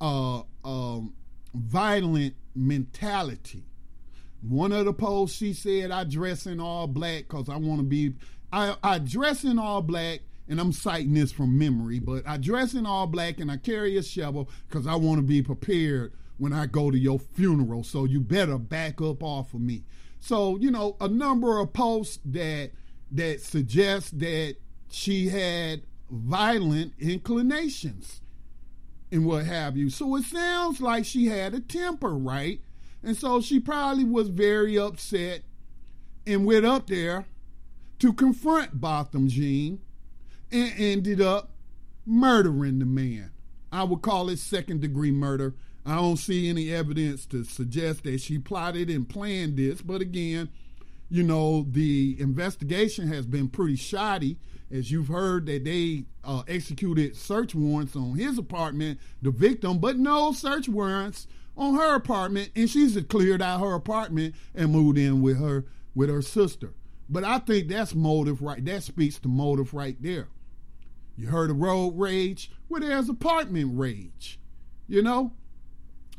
uh, um, violent mentality one of the posts she said i dress in all black because i want to be I, I dress in all black and I'm citing this from memory, but I dress in all black and I carry a shovel because I want to be prepared when I go to your funeral. So you better back up off of me. So, you know, a number of posts that that suggest that she had violent inclinations and what have you. So it sounds like she had a temper, right? And so she probably was very upset and went up there to confront Botham Jean and ended up murdering the man. I would call it second degree murder. I don't see any evidence to suggest that she plotted and planned this, but again, you know, the investigation has been pretty shoddy. As you've heard, that they uh, executed search warrants on his apartment, the victim, but no search warrants on her apartment, and she's cleared out her apartment and moved in with her with her sister. But I think that's motive right. That speaks to motive right there. You heard of road rage? Well, there's apartment rage. You know?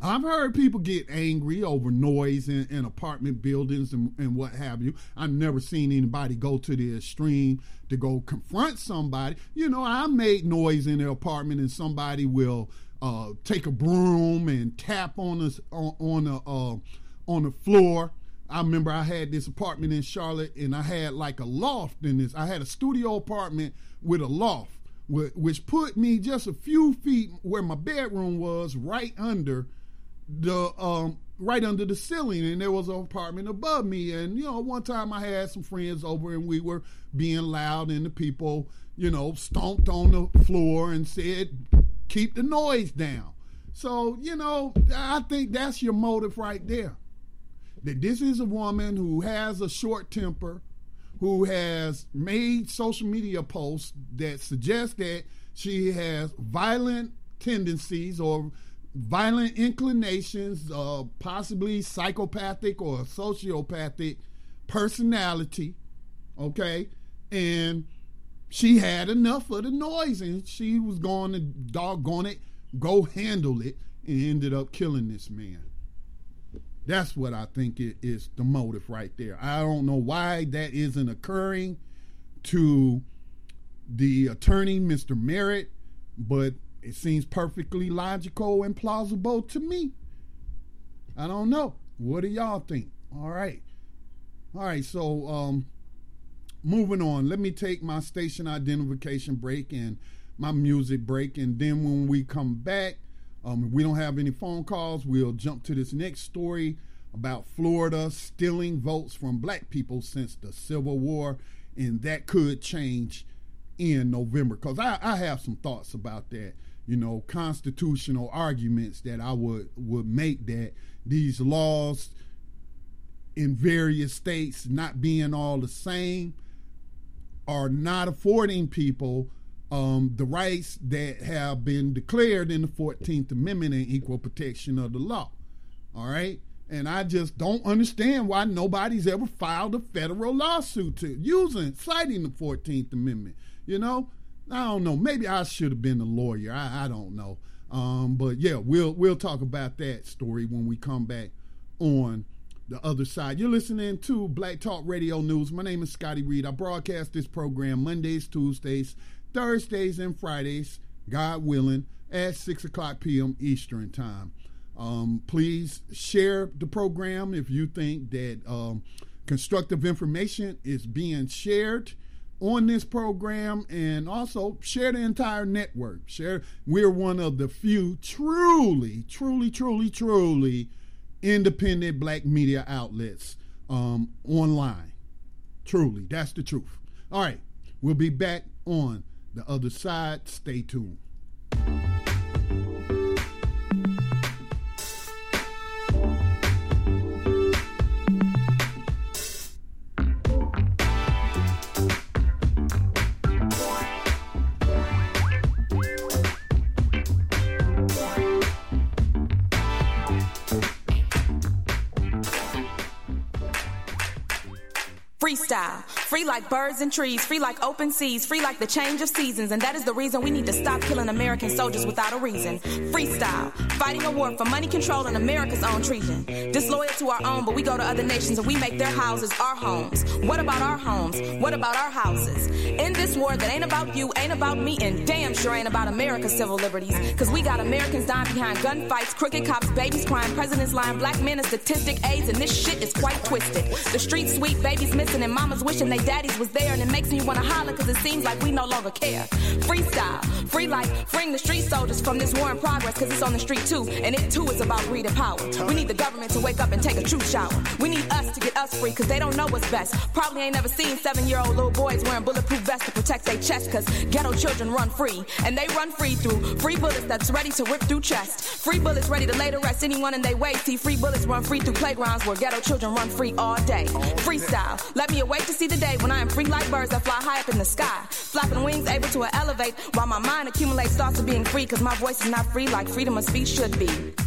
I've heard people get angry over noise in, in apartment buildings and, and, what have you. I've never seen anybody go to the extreme to go confront somebody. You know, I made noise in the apartment and somebody will uh, take a broom and tap on us on, on the uh, on the floor. I remember I had this apartment in Charlotte and I had like a loft in this. I had a studio apartment with a loft which put me just a few feet where my bedroom was, right under the um, right under the ceiling, and there was an apartment above me. And you know, one time I had some friends over, and we were being loud, and the people, you know, stomped on the floor and said, "Keep the noise down." So you know, I think that's your motive right there. That this is a woman who has a short temper who has made social media posts that suggest that she has violent tendencies or violent inclinations, uh, possibly psychopathic or sociopathic personality. Okay. And she had enough of the noise and she was going to doggone it, go handle it, and ended up killing this man. That's what I think it is the motive right there. I don't know why that isn't occurring to the attorney, Mr. Merritt, but it seems perfectly logical and plausible to me. I don't know. What do y'all think? All right. All right, so um moving on. Let me take my station identification break and my music break and then when we come back, um, we don't have any phone calls, we'll jump to this next story about Florida stealing votes from black people since the Civil War, and that could change in November. Because I, I have some thoughts about that. You know, constitutional arguments that I would would make that these laws in various states not being all the same are not affording people um, the rights that have been declared in the 14th Amendment and equal protection of the law. All right. And I just don't understand why nobody's ever filed a federal lawsuit to using citing the 14th Amendment. You know, I don't know. Maybe I should have been a lawyer. I, I don't know. Um, but yeah, we'll we'll talk about that story when we come back on the other side. You're listening to Black Talk Radio News. My name is Scotty Reed. I broadcast this program Mondays, Tuesdays, Thursdays, and Fridays, God willing, at 6 o'clock p.m. Eastern Time. Um, please share the program if you think that um, constructive information is being shared on this program and also share the entire network. Share we're one of the few truly, truly, truly, truly independent black media outlets um, online. Truly, that's the truth. All right, we'll be back on the other side. Stay tuned. Freestyle. Free like birds and trees, free like open seas, free like the change of seasons. And that is the reason we need to stop killing American soldiers without a reason. Freestyle. Fighting a war for money control and America's own treason. Disloyal to our own, but we go to other nations and we make their houses our homes. What about our homes? What about our houses? In this war that ain't about you, ain't about me, and damn sure ain't about America's civil liberties. Cause we got Americans dying behind gunfights, crooked cops, babies crying, presidents lying, black men a statistic, AIDS, and this shit is quite twisted. The streets sweet, babies missing, and mamas wishing they daddies was there, and it makes me wanna holler cause it seems like we no longer care. Freestyle, free life, freeing the street soldiers from this war in progress cause it's on the street too, and it too is about greed and power. We need the government to wake up and take a true shower. We need us to get us free cause they don't know what's best. Probably ain't never seen seven year old little boys wearing bulletproof vests to protect their chest cause ghetto children run free, and they run free through free bullets that's ready to rip through chest. Free bullets ready to lay to rest anyone in their way. See, free bullets run free through playgrounds where ghetto children run free all day. Freestyle, let me await to see the day when I am free like birds that fly high up in the sky. Flapping wings, able to elevate while my mind accumulates thoughts of being free. Cause my voice is not free like freedom of speech should be.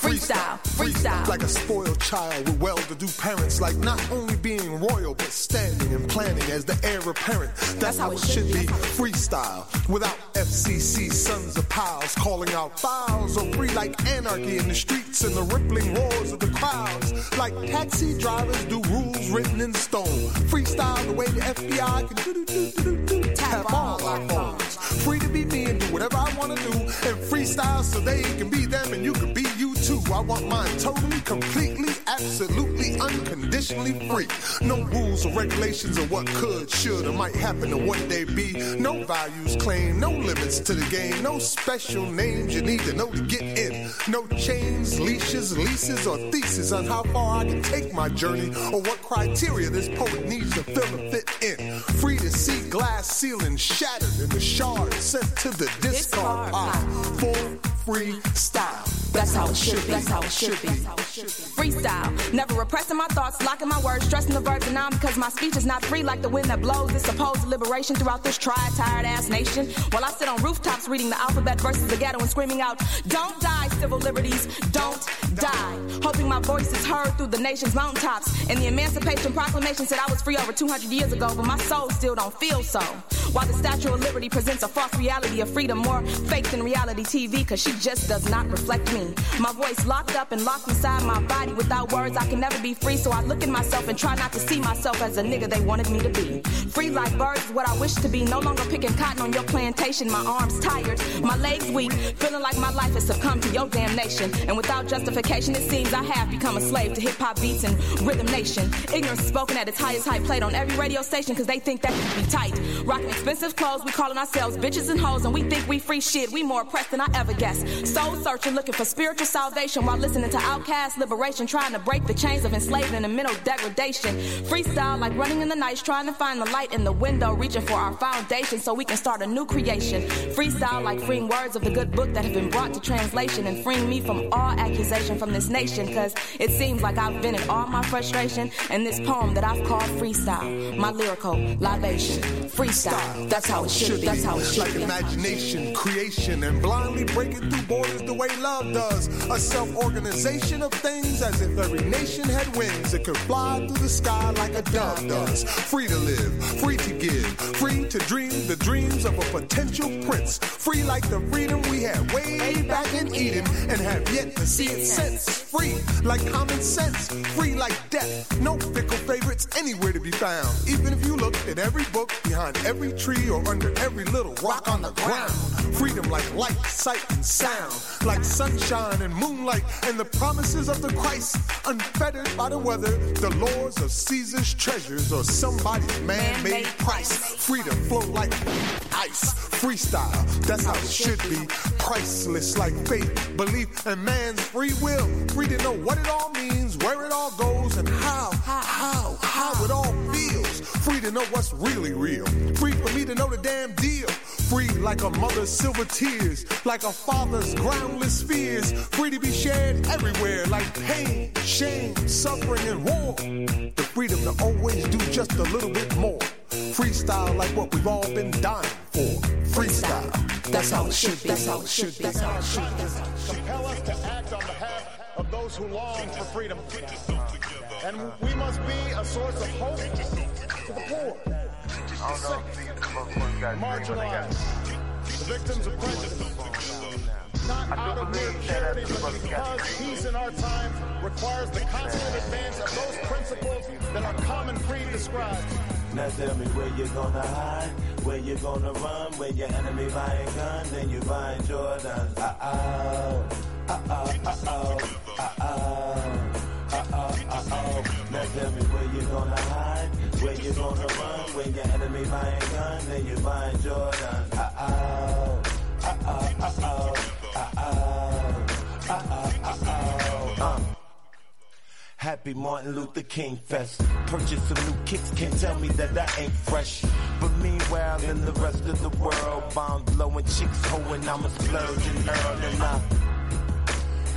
Freestyle, freestyle. Like a spoiled child with well-to-do parents, like not only being royal, but standing and planning as the heir apparent. That's, That's how it should be. Freestyle. Without FCC sons of piles calling out files or free like anarchy in the streets and the rippling roars of the crowds. Like taxi drivers do rules written in stone. Freestyle the way the FBI can do do do do do do tap all our phones. Free to be me and do whatever I wanna do. And freestyle so they can be them and you can be too. I want mine totally, completely, absolutely, unconditionally free. No rules or regulations of what could, should, or might happen or what they be. No values claimed, no limits to the game, no special names you need to know to get in. No chains, leashes, leases, or theses on how far I can take my journey or what criteria this poet needs to fill and fit in. Free to see glass ceilings shattered and the shards sent to the discard pile. Ah, full freestyle. That's how it should be. That's how it should be. Freestyle. Never repressing my thoughts, locking my words, stressing the verbs and I'm because my speech is not free like the wind that blows. It's supposed liberation throughout this tried, tired ass nation. While I sit on rooftops reading the alphabet versus the ghetto and screaming out, Don't die, civil liberties, don't die. Hoping my voice is heard through the nation's mountaintops. And the Emancipation Proclamation said I was free over 200 years ago, but my soul still don't feel so. While the Statue of Liberty presents a false reality of freedom, more fake than reality TV, cause she just does not reflect me. My voice locked up and locked inside my body. Without words, I can never be free. So I look at myself and try not to see myself as a nigga they wanted me to be. Free like birds is what I wish to be. No longer picking cotton on your plantation. My arms tired, my legs weak, feeling like my life has succumbed to your damnation. And without justification, it seems I have become a slave to hip hop beats and rhythm nation. Ignorance spoken at its highest height, played on every radio station because they think that can be tight. Rocking expensive clothes, we calling ourselves bitches and hoes, and we think we free shit. We more oppressed than I ever guessed. Soul searching, looking for spiritual salvation while listening to outcast liberation, trying to break the chains of enslavement and mental degradation. Freestyle like running in the night, trying to find the light in the window, reaching for our foundation so we can start a new creation. Freestyle like freeing words of the good book that have been brought to translation and freeing me from all accusation from this nation, cause it seems like I've vented all my frustration in this poem that I've called freestyle, my lyrical libation. Freestyle. Freestyle, that's how it should be. That's how it should be. like imagination, creation, and blindly breaking through borders the way love does. A self-organization of things as if every nation had wings. It could fly through the sky like a dove does. Free to live, free to give, free to dream the dreams of a potential prince. Free like the freedom we had way back in Eden and have yet to see it since. Free like common sense, free like death. No fickle favorites anywhere to be found. Even if you look in every book, behind every tree, or under every little rock on the ground. Freedom like light, sight, and sound. Like sunshine and moonlight and the promises of the Christ. Unfettered by the weather, the laws of Caesar's treasures or somebody's man-made price. Freedom flow like ice. Freestyle, that's how it should be. Priceless like faith, belief, and man's free will. Free to know what it all means, where it all goes, and how, Free to know what's really real. Free for me to know the damn deal. Free like a mother's silver tears, like a father's groundless fears. Free to be shared everywhere, like pain, shame, suffering, and war. The freedom to always do just a little bit more. Freestyle like what we've all been dying for. Freestyle. That's how it should be. That's how it should be. That's how it should be. compel us to act on behalf of those who long for freedom. And we must be a source of hope to the poor, the sick, marginalized, victims of prejudice. Not out of mere charity, but because peace in our time requires the constant advance of those principles that our common creed describes. Now tell me where you gonna hide, where you gonna run, when your enemy buying guns and you buying Jordans. Uh oh, uh oh, uh oh, uh oh, uh oh, uh oh. Now tell me where you gonna hide, where you gonna run, when your enemy buying guns and you buying Jordans. Uh oh. Happy Martin Luther King Fest. Purchase some new kicks, can't tell me that I ain't fresh. But meanwhile, in the rest of the world, bombs blowing, chicks hoeing, I'm a splurge and earn and I.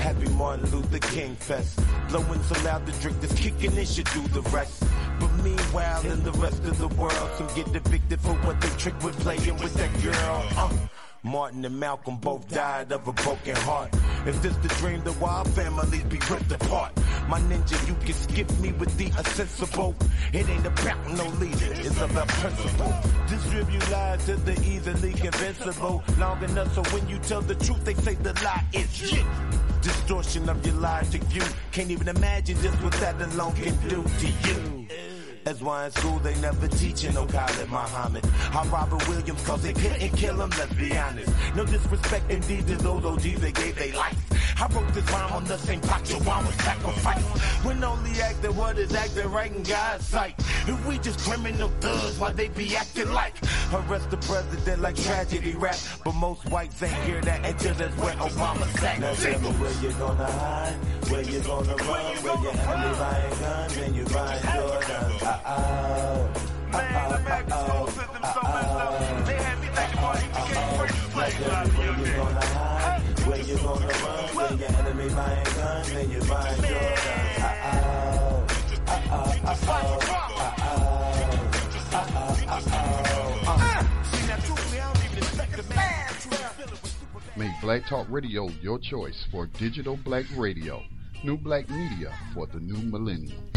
Happy Martin Luther King Fest. Blowing so loud the drink that's kicking in should do the rest. But meanwhile, in the rest of the world, some get evicted for what they trick with playing with that girl. Uh. Martin and Malcolm both died of a broken heart. If this the dream, why our families be ripped apart? My ninja, you can skip me with the insensible. It ain't about no leader, it's about principle. Distribute lies to the easily convincible. Long enough so when you tell the truth, they say the lie is shit. Distortion of your logic, you can't even imagine just what that alone can do to you. That's why in school they never teaching no Khalid Muhammad. How Robert Williams cause they couldn't kill him, let's be honest. No disrespect indeed to those OGs they gave their life. I wrote this rhyme on the same plot your one was sacrificed. When only acting what is acting right in God's sight. If we just criminal thugs, why they be acting like? Arrest the president like tragedy rap. But most whites ain't hear that until that's where Obama sat. Now tell me where you gonna hide, where you gonna run, where your guns you had me your your buying guns and you buying Jordans. Uh Make Black Talk Radio your choice for digital black radio. New black media for the new millennium.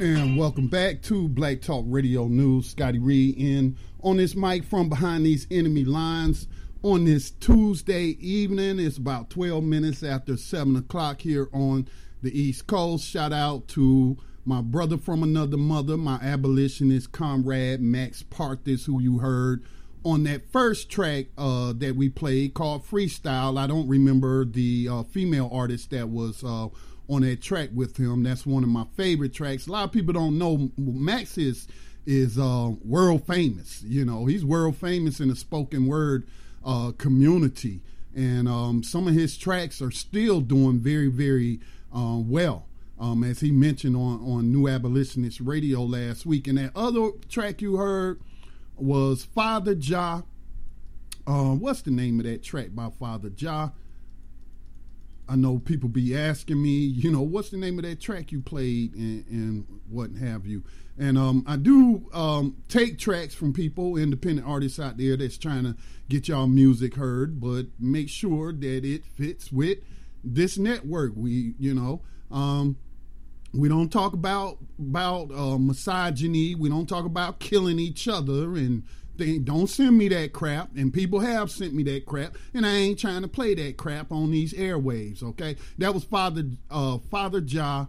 And welcome back to Black Talk Radio News. Scotty Reed in on this mic from behind these enemy lines on this Tuesday evening. It's about 12 minutes after 7 o'clock here on the East Coast. Shout out to my brother from another mother, my abolitionist comrade Max Partis, who you heard on that first track uh, that we played called Freestyle. I don't remember the uh, female artist that was uh, on that track with him. That's one of my favorite tracks. A lot of people don't know Max is is uh, world famous. You know, he's world famous in the spoken word uh, community, and um, some of his tracks are still doing very very uh, well. Um, as he mentioned on on New Abolitionist Radio last week, and that other track you heard was Father Jah. Uh, what's the name of that track by Father Jah? I know people be asking me, you know, what's the name of that track you played, and, and what have you. And um, I do um, take tracks from people, independent artists out there that's trying to get y'all music heard, but make sure that it fits with this network. We, you know, um, we don't talk about about uh, misogyny. We don't talk about killing each other and they don't send me that crap. And people have sent me that crap, and I ain't trying to play that crap on these airwaves. Okay, that was Father uh, Father Jah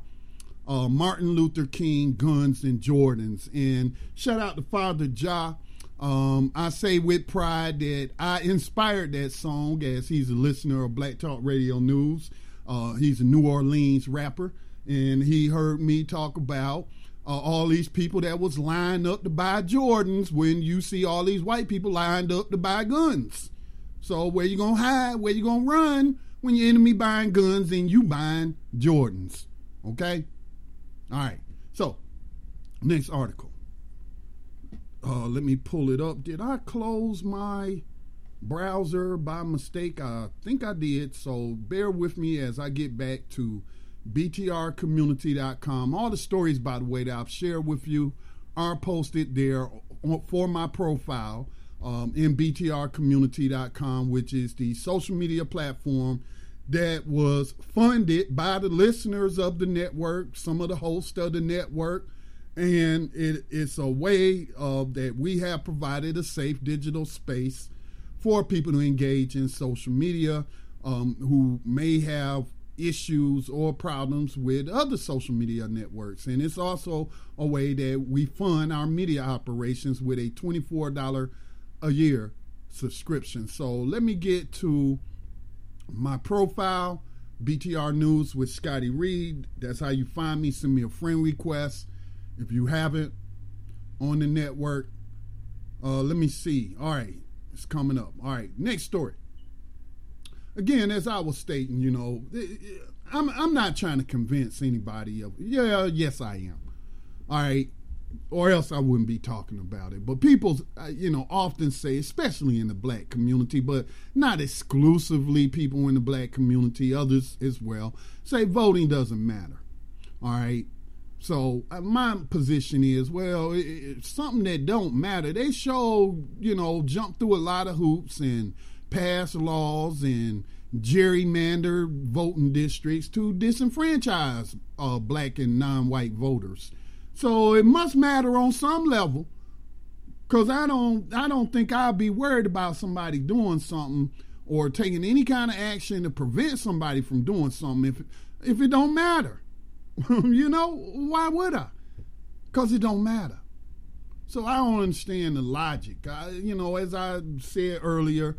uh, Martin Luther King, Guns and Jordans. And shout out to Father Jah. Um, I say with pride that I inspired that song as he's a listener of Black Talk Radio News. Uh, he's a New Orleans rapper, and he heard me talk about uh, all these people that was lined up to buy Jordans when you see all these white people lined up to buy guns. So where you gonna hide? Where you gonna run when your enemy buying guns and you buying Jordans? Okay. All right. So, next article. Uh, let me pull it up. Did I close my browser by mistake? I think I did. So, bear with me as I get back to btrcommunity.com. All the stories, by the way, that I've shared with you are posted there for my profile um, in btrcommunity.com, which is the social media platform that was funded by the listeners of the network, some of the hosts of the network, and it, it's a way of that we have provided a safe digital space for people to engage in social media um, who may have issues or problems with other social media networks. And it's also a way that we fund our media operations with a $24 a year subscription. So let me get to my profile, BTR News with Scotty Reed. That's how you find me. Send me a friend request if you haven't on the network. Uh, let me see. All right, it's coming up. All right, next story. Again, as I was stating, you know, I'm I'm not trying to convince anybody of. Yeah, yes, I am. All right, or else I wouldn't be talking about it. But people, uh, you know, often say, especially in the black community, but not exclusively people in the black community, others as well, say voting doesn't matter. All right. So uh, my position is, well, something that don't matter. They show, you know, jump through a lot of hoops and pass laws and gerrymander voting districts to disenfranchise uh, black and non-white voters so it must matter on some level. Cause I don't I don't think I'll be worried about somebody doing something or taking any kind of action to prevent somebody from doing something if if it don't matter. you know, why would I? Cause it don't matter. So I don't understand the logic. I, you know, as I said earlier,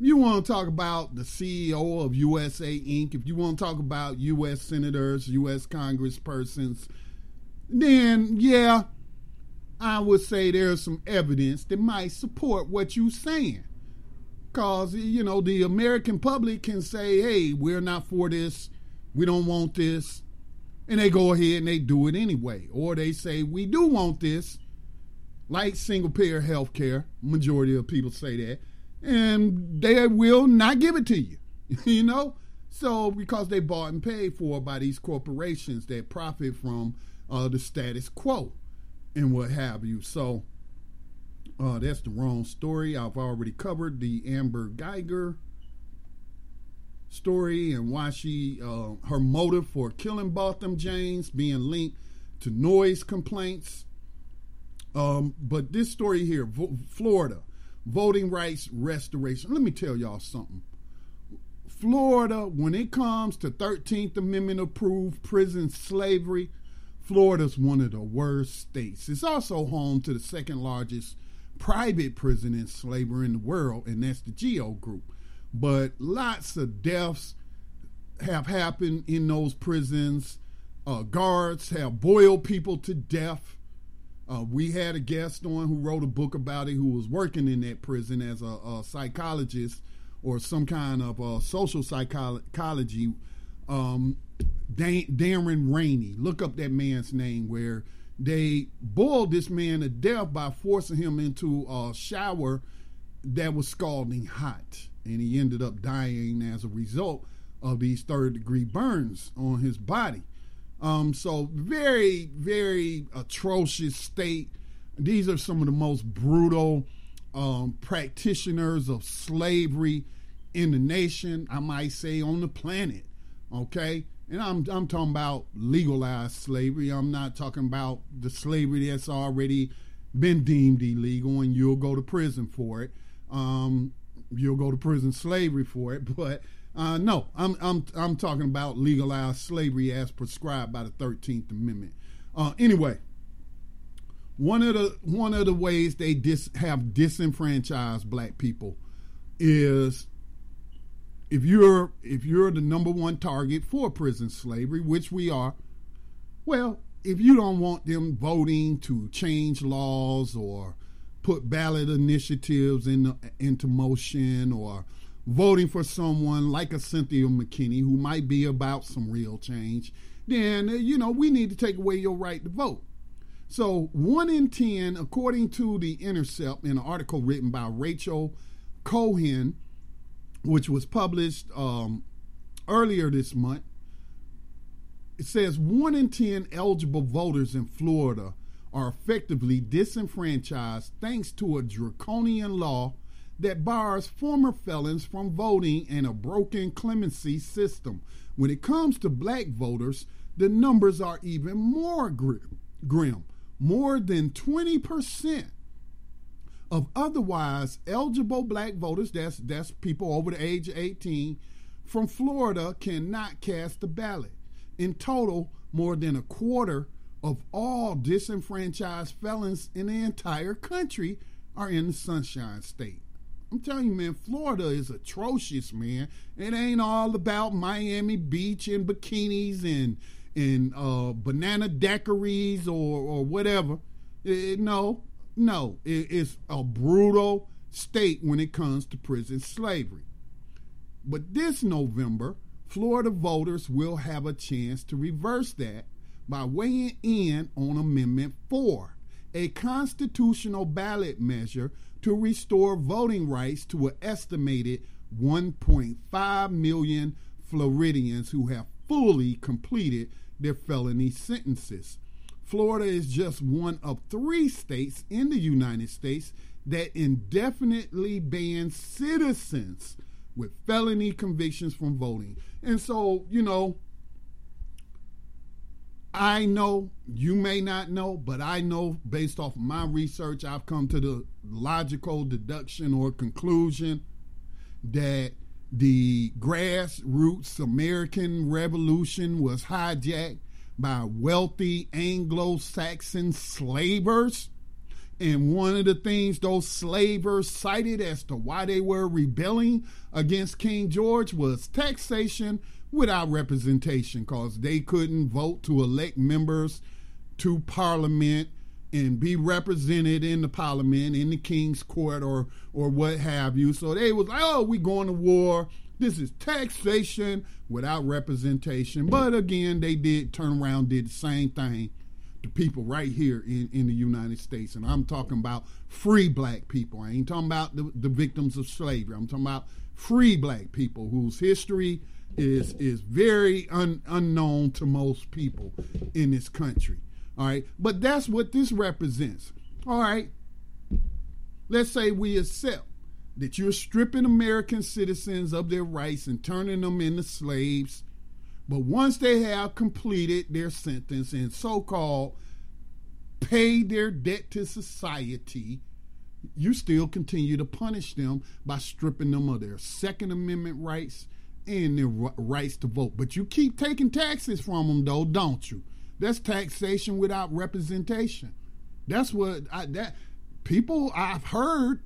you want to talk about the CEO of USA Inc., if you want to talk about U.S. senators, U.S. congresspersons, then yeah, I would say there's some evidence that might support what you're saying. Because, you know, the American public can say, hey, we're not for this, we don't want this, and they go ahead and they do it anyway. Or they say, we do want this, like single payer health care, majority of people say that, and they will not give it to you, you know? So, because they bought and paid for by these corporations that profit from uh, the status quo and what have you. So uh, that's the wrong story. I've already covered the Amber Guyger story and why she uh, her motive for killing Botham James being linked to noise complaints. Um, but this story here, Vo- Florida, voting rights restoration. Let me tell y'all something. Florida, when it comes to 13th Amendment approved prison slavery, Florida's one of the worst states. It's also home to the second largest private prison slavery in the world, and that's the Geo Group. But lots of deaths have happened in those prisons. Uh, guards have boiled people to death. Uh, we had a guest on who wrote a book about it who was working in that prison as a, a psychologist or some kind of uh, social psychology um, Darren Rainey. Look up that man's name where they boiled this man to death by forcing him into a shower that was scalding hot. And he ended up dying as a result of these third degree burns on his body. Um, so very, very atrocious state. These are some of the most brutal um, practitioners of slavery in the nation. I might say on the planet. Okay, and I'm I'm talking about legalized slavery. I'm not talking about the slavery that's already been deemed illegal and you'll go to prison for it. Um, you'll go to prison slavery for it, but uh, no, I'm I'm I'm talking about legalized slavery as prescribed by the Thirteenth Amendment. Uh, anyway, one of the one of the ways they dis, have disenfranchised black people is if you're if you're the number one target for prison slavery, which we are, well, if you don't want them voting to change laws or put ballot initiatives in, into motion or voting for someone like a Cynthia McKinney who might be about some real change, then, you know, we need to take away your right to vote. So, one in 10, according to The Intercept, in an article written by Rachel Cohen, which was published um, earlier this month, it says one in 10 eligible voters in Florida are effectively disenfranchised thanks to a draconian law that bars former felons from voting and a broken clemency system. When it comes to black voters, the numbers are even more grim. More than 20% of otherwise eligible black voters, that's, that's people over the age of 18, from Florida cannot cast a ballot. In total, more than a quarter of all disenfranchised felons in the entire country are in the Sunshine State. I'm telling you, man, Florida is atrocious, man. It ain't all about Miami Beach and bikinis and and uh, banana daiquiris or or whatever. It, no, no, it, it's a brutal state when it comes to prison slavery. But this November, Florida voters will have a chance to reverse that by weighing in on Amendment 4, a constitutional ballot measure to restore voting rights to an estimated 1.5 million Floridians who have fully completed their felony sentences. Florida is just one of three states in the United States that indefinitely bans citizens with felony convictions from voting. And so, you know, I know you may not know, but I know based off of my research, I've come to the logical deduction or conclusion that the grassroots American Revolution was hijacked by wealthy Anglo Saxon slavers? And one of the things those slavers cited as to why they were rebelling against King George was taxation without representation, because they couldn't vote to elect members to parliament and be represented in the parliament, in the king's court, or or what have you. So they was like, oh, we going to war. This is taxation without representation. But again, they did turn around, did the same thing to people right here in, in the United States. And I'm talking about free black people. I ain't talking about the, the victims of slavery. I'm talking about free black people whose history is is very un, unknown to most people in this country. All right. But that's what this represents. All right. Let's say we accept that you're stripping American citizens of their rights and turning them into slaves but once they have completed their sentence and so called paid their debt to society, you still continue to punish them by stripping them of their Second Amendment rights and their rights to vote. But you keep taking taxes from them, though, don't you? That's taxation without representation. That's what I, that people I've heard,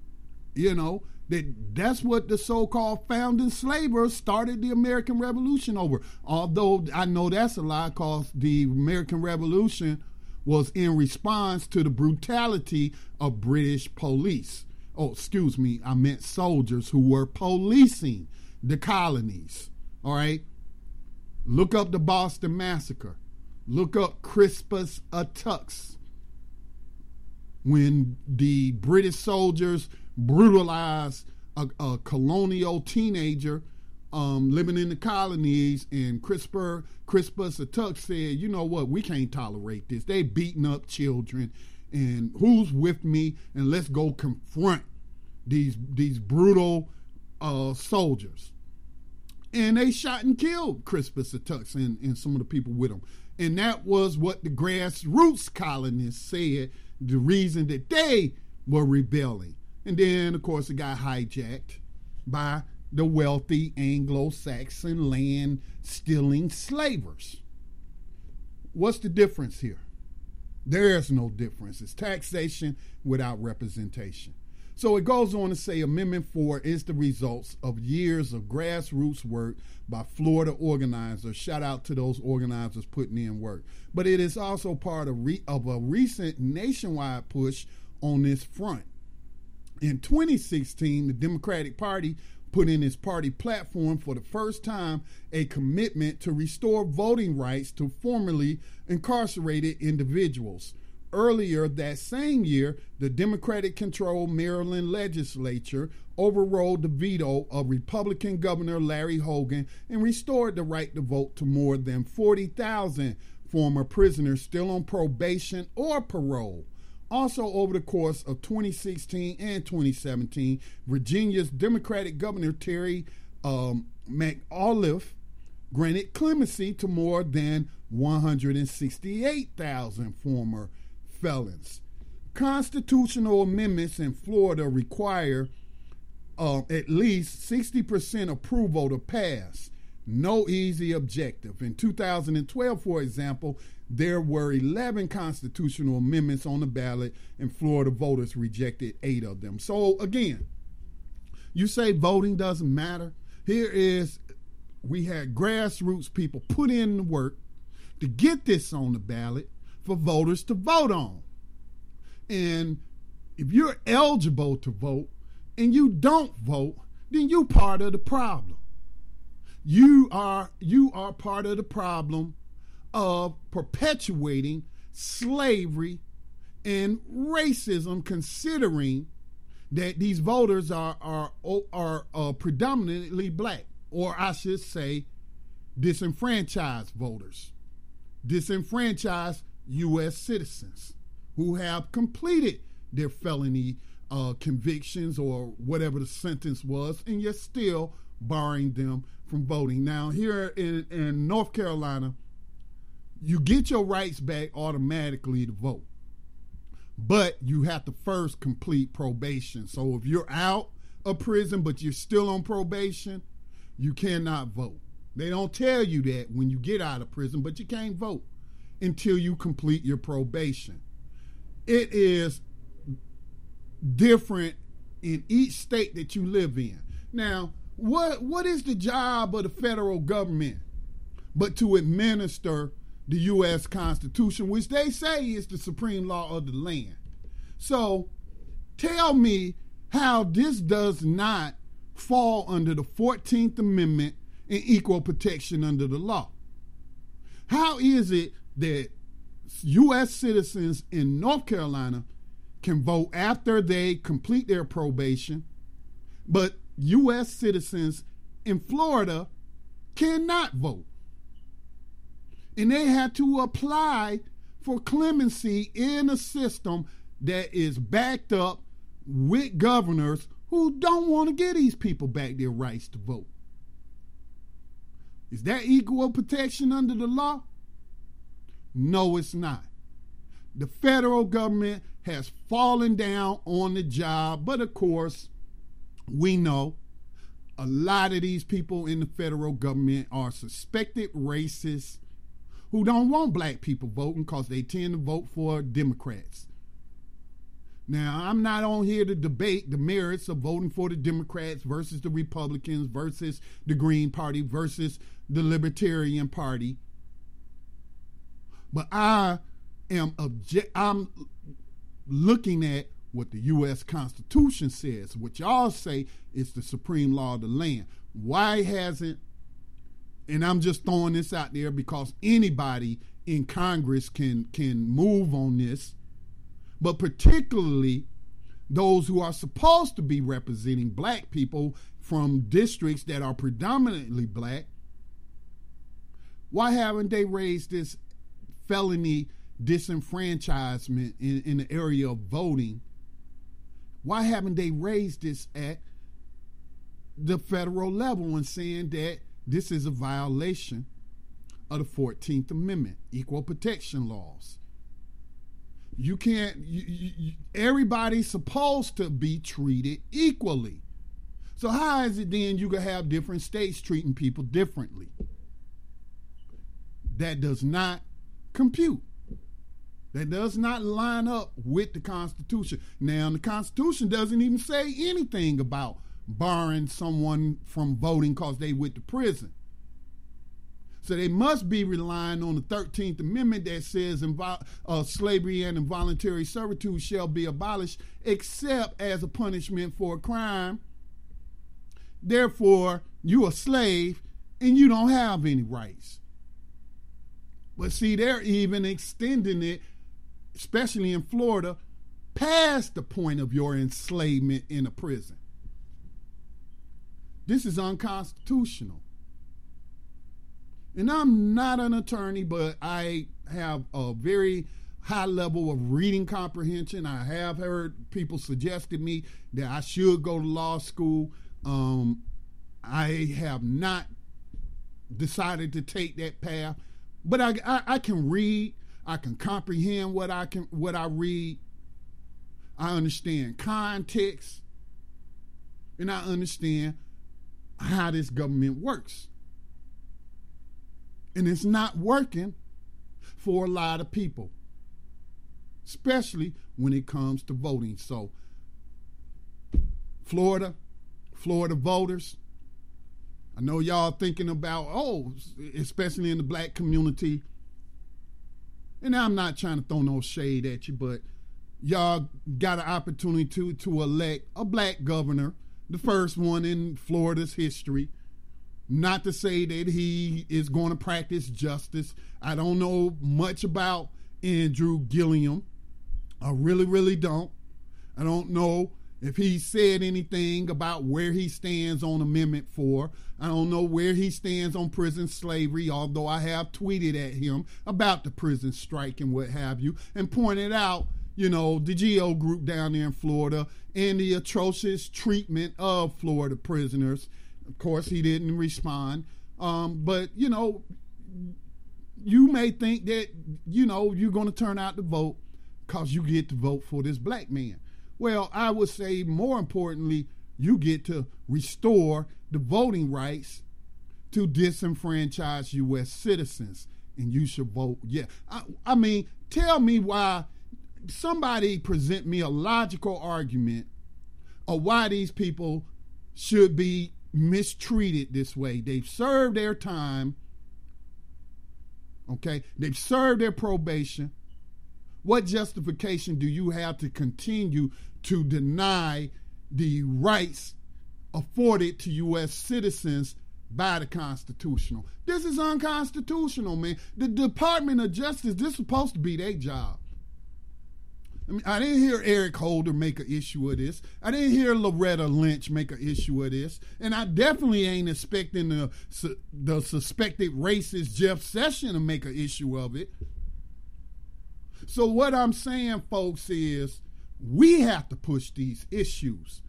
you know, that that's what the so-called founding slavers started the American Revolution over. Although I know that's a lie, cause the American Revolution was in response to the brutality of British police. Oh, excuse me, I meant soldiers who were policing the colonies. All right. Look up the Boston Massacre. Look up Crispus Attucks. When the British soldiers brutalized a, a colonial teenager um, living in the colonies, and CRISPR, Crispus Attucks said, you know what, we can't tolerate this. They beating up children, and who's with me? And let's go confront these these brutal uh, soldiers. And they shot and killed Crispus Attucks and, and some of the people with him. And that was what the grassroots colonists said, the reason that they were rebelling. And then, of course, it got hijacked by the wealthy Anglo Saxon land stealing slavers. What's the difference here? There is no difference. It's taxation without representation. So it goes on to say Amendment 4 is the results of years of grassroots work by Florida organizers. Shout out to those organizers putting in work. But it is also part of, re- of a recent nationwide push on this front. In 2016, the Democratic Party put in its party platform for the first time a commitment to restore voting rights to formerly incarcerated individuals. Earlier that same year, the Democratic controlled Maryland legislature overrode the veto of Republican Governor Larry Hogan and restored the right to vote to more than 40,000 former prisoners still on probation or parole. Also, over the course of 2016 and 2017, Virginia's Democratic Governor Terry um, McAuliffe granted clemency to more than 168,000 former felons. Constitutional amendments in Florida require uh, at least 60% approval to pass. No easy objective. In 2012, for example, there were 11 constitutional amendments on the ballot, and Florida voters rejected eight of them. So, again, you say voting doesn't matter. Here is we had grassroots people put in the work to get this on the ballot for voters to vote on. And if you're eligible to vote and you don't vote, then you part of the problem. You are you are part of the problem of perpetuating slavery and racism considering that these voters are are are uh, predominantly black or I should say disenfranchised voters disenfranchised US citizens who have completed their felony uh, convictions or whatever the sentence was, and you're still barring them from voting. Now, here in, in North Carolina, you get your rights back automatically to vote, but you have to first complete probation. So if you're out of prison but you're still on probation, you cannot vote. They don't tell you that when you get out of prison, but you can't vote until you complete your probation it is different in each state that you live in. Now, what what is the job of the federal government but to administer the US Constitution, which they say is the supreme law of the land. So, tell me how this does not fall under the 14th Amendment and equal protection under the law. How is it that U.S. citizens in North Carolina can vote after they complete their probation, but U.S. citizens in Florida cannot vote. And they had to apply for clemency in a system that is backed up with governors who don't want to give these people back their rights to vote. Is that equal protection under the law? No, it's not. The federal government has fallen down on the job, but of course, we know a lot of these people in the federal government are suspected racists who don't want black people voting because they tend to vote for Democrats. Now, I'm not on here to debate the merits of voting for the Democrats versus the Republicans versus the Green Party versus the Libertarian Party. But I am object I'm looking at what the US Constitution says. What y'all say is the supreme law of the land. Why hasn't and I'm just throwing this out there because anybody in Congress can can move on this, but particularly those who are supposed to be representing black people from districts that are predominantly black, why haven't they raised this felony disenfranchisement in, in the area of voting? Why haven't they raised this at the federal level and saying that this is a violation of the 14th Amendment, equal protection laws? You can't, you, you, everybody's supposed to be treated equally. So, how is it then you can have different states treating people differently? That does not compute. That does not line up with the Constitution. Now, the Constitution doesn't even say anything about barring someone from voting because they went to prison. So they must be relying on the 13th Amendment that says invo- uh, slavery and involuntary servitude shall be abolished except as a punishment for a crime. Therefore, you are a slave and you don't have any rights. But see, they're even extending it, especially in Florida, past the point of your enslavement in a prison. This is unconstitutional. And I'm not an attorney, but I have a very high level of reading comprehension. I have heard people suggested me that I should go to law school. Um, I have not decided to take that path, but I, I, I can read. I can comprehend what I can what I read. I understand context, and I understand how this government works. And it's not working for a lot of people, especially when it comes to voting. So, Florida, Florida voters, I know y'all thinking about, oh, especially in the black community. And I'm not trying to throw no shade at you, but y'all got an opportunity to, to elect a black governor, the first one in Florida's history. Not to say that he is going to practice justice. I don't know much about Andrew Gillum. I really, really don't. I don't know if he said anything about where he stands on Amendment 4. I don't know where he stands on prison slavery, although I have tweeted at him about the prison strike and what have you, and pointed out, you know, the GEO group down there in Florida and the atrocious treatment of Florida prisoners of course, he didn't respond. Um, but, you know, you may think that, you know, you're going to turn out to vote because you get to vote for this black man. Well, I would say more importantly, you get to restore the voting rights to disenfranchised U.S. citizens, and you should vote. Yeah, I, I mean, tell me why. Somebody present me a logical argument of why these people should be mistreated this way. They've served their time. Okay, they've served their probation. What justification do you have to continue to deny the rights afforded to U.S. citizens by the constitutional? This is unconstitutional, man. The Department of Justice, this is supposed to be their job. I mean, I didn't hear Eric Holder make an issue of this. I didn't hear Loretta Lynch make an issue of this, and I definitely ain't expecting the the suspected racist Jeff Sessions to make an issue of it. So what I'm saying, folks, is we have to push these issues.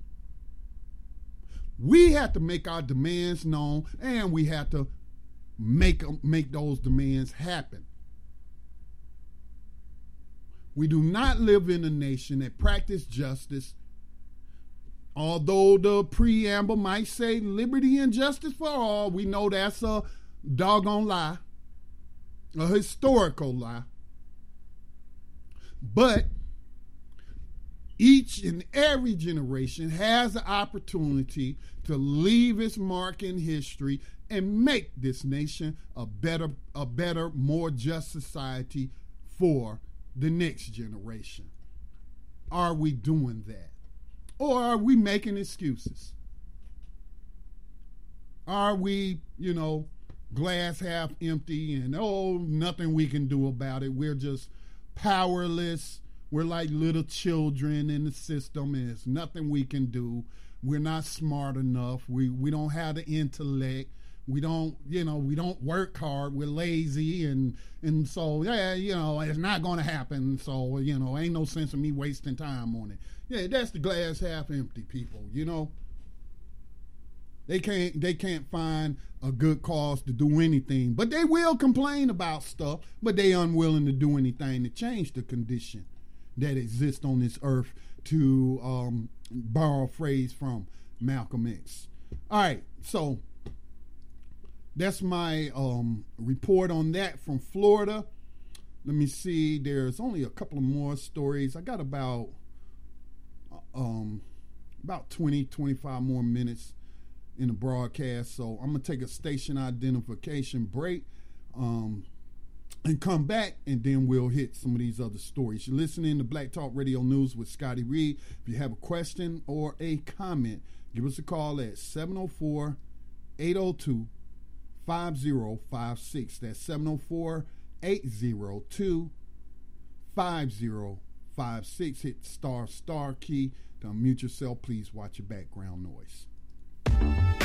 We have to make our demands known, and we have to make um, make those demands happen. We do not live in a nation that practices justice. Although the preamble might say liberty and justice for all, we know that's a doggone lie, a historical lie. But each and every generation has the opportunity to leave its mark in history and make this nation a better, a better, more just society for the next generation? Are we doing that? Or are we making excuses? Are we, you know, glass half empty and oh, nothing we can do about it? We're just powerless. We're like little children in the system, and there's nothing we can do. we're not smart enough. We we don't have the intellect. We don't, you know, we don't work hard. We're lazy, and and so yeah, you know, it's not going to happen. So you know, ain't no sense of me wasting time on it. Yeah, that's the glass half empty, people. You know, they can't they can't find a good cause to do anything, but they will complain about stuff. But they unwilling to do anything to change the condition that exists on this earth. To um, borrow a phrase from Malcolm X. All right, so that's my um, report on that from Florida. Let me see. There's only a couple of more stories. I got about um, about 20, 25 more minutes in the broadcast. So I'm gonna take a station identification break. Um, and come back and then we'll hit some of these other stories. You're listening to Black Talk Radio News with Scotty Reed. If you have a question or a comment, give us a call at 704 802 5056. That's 704 802 5056. Hit star star key to unmute yourself. Please watch your background noise. Talk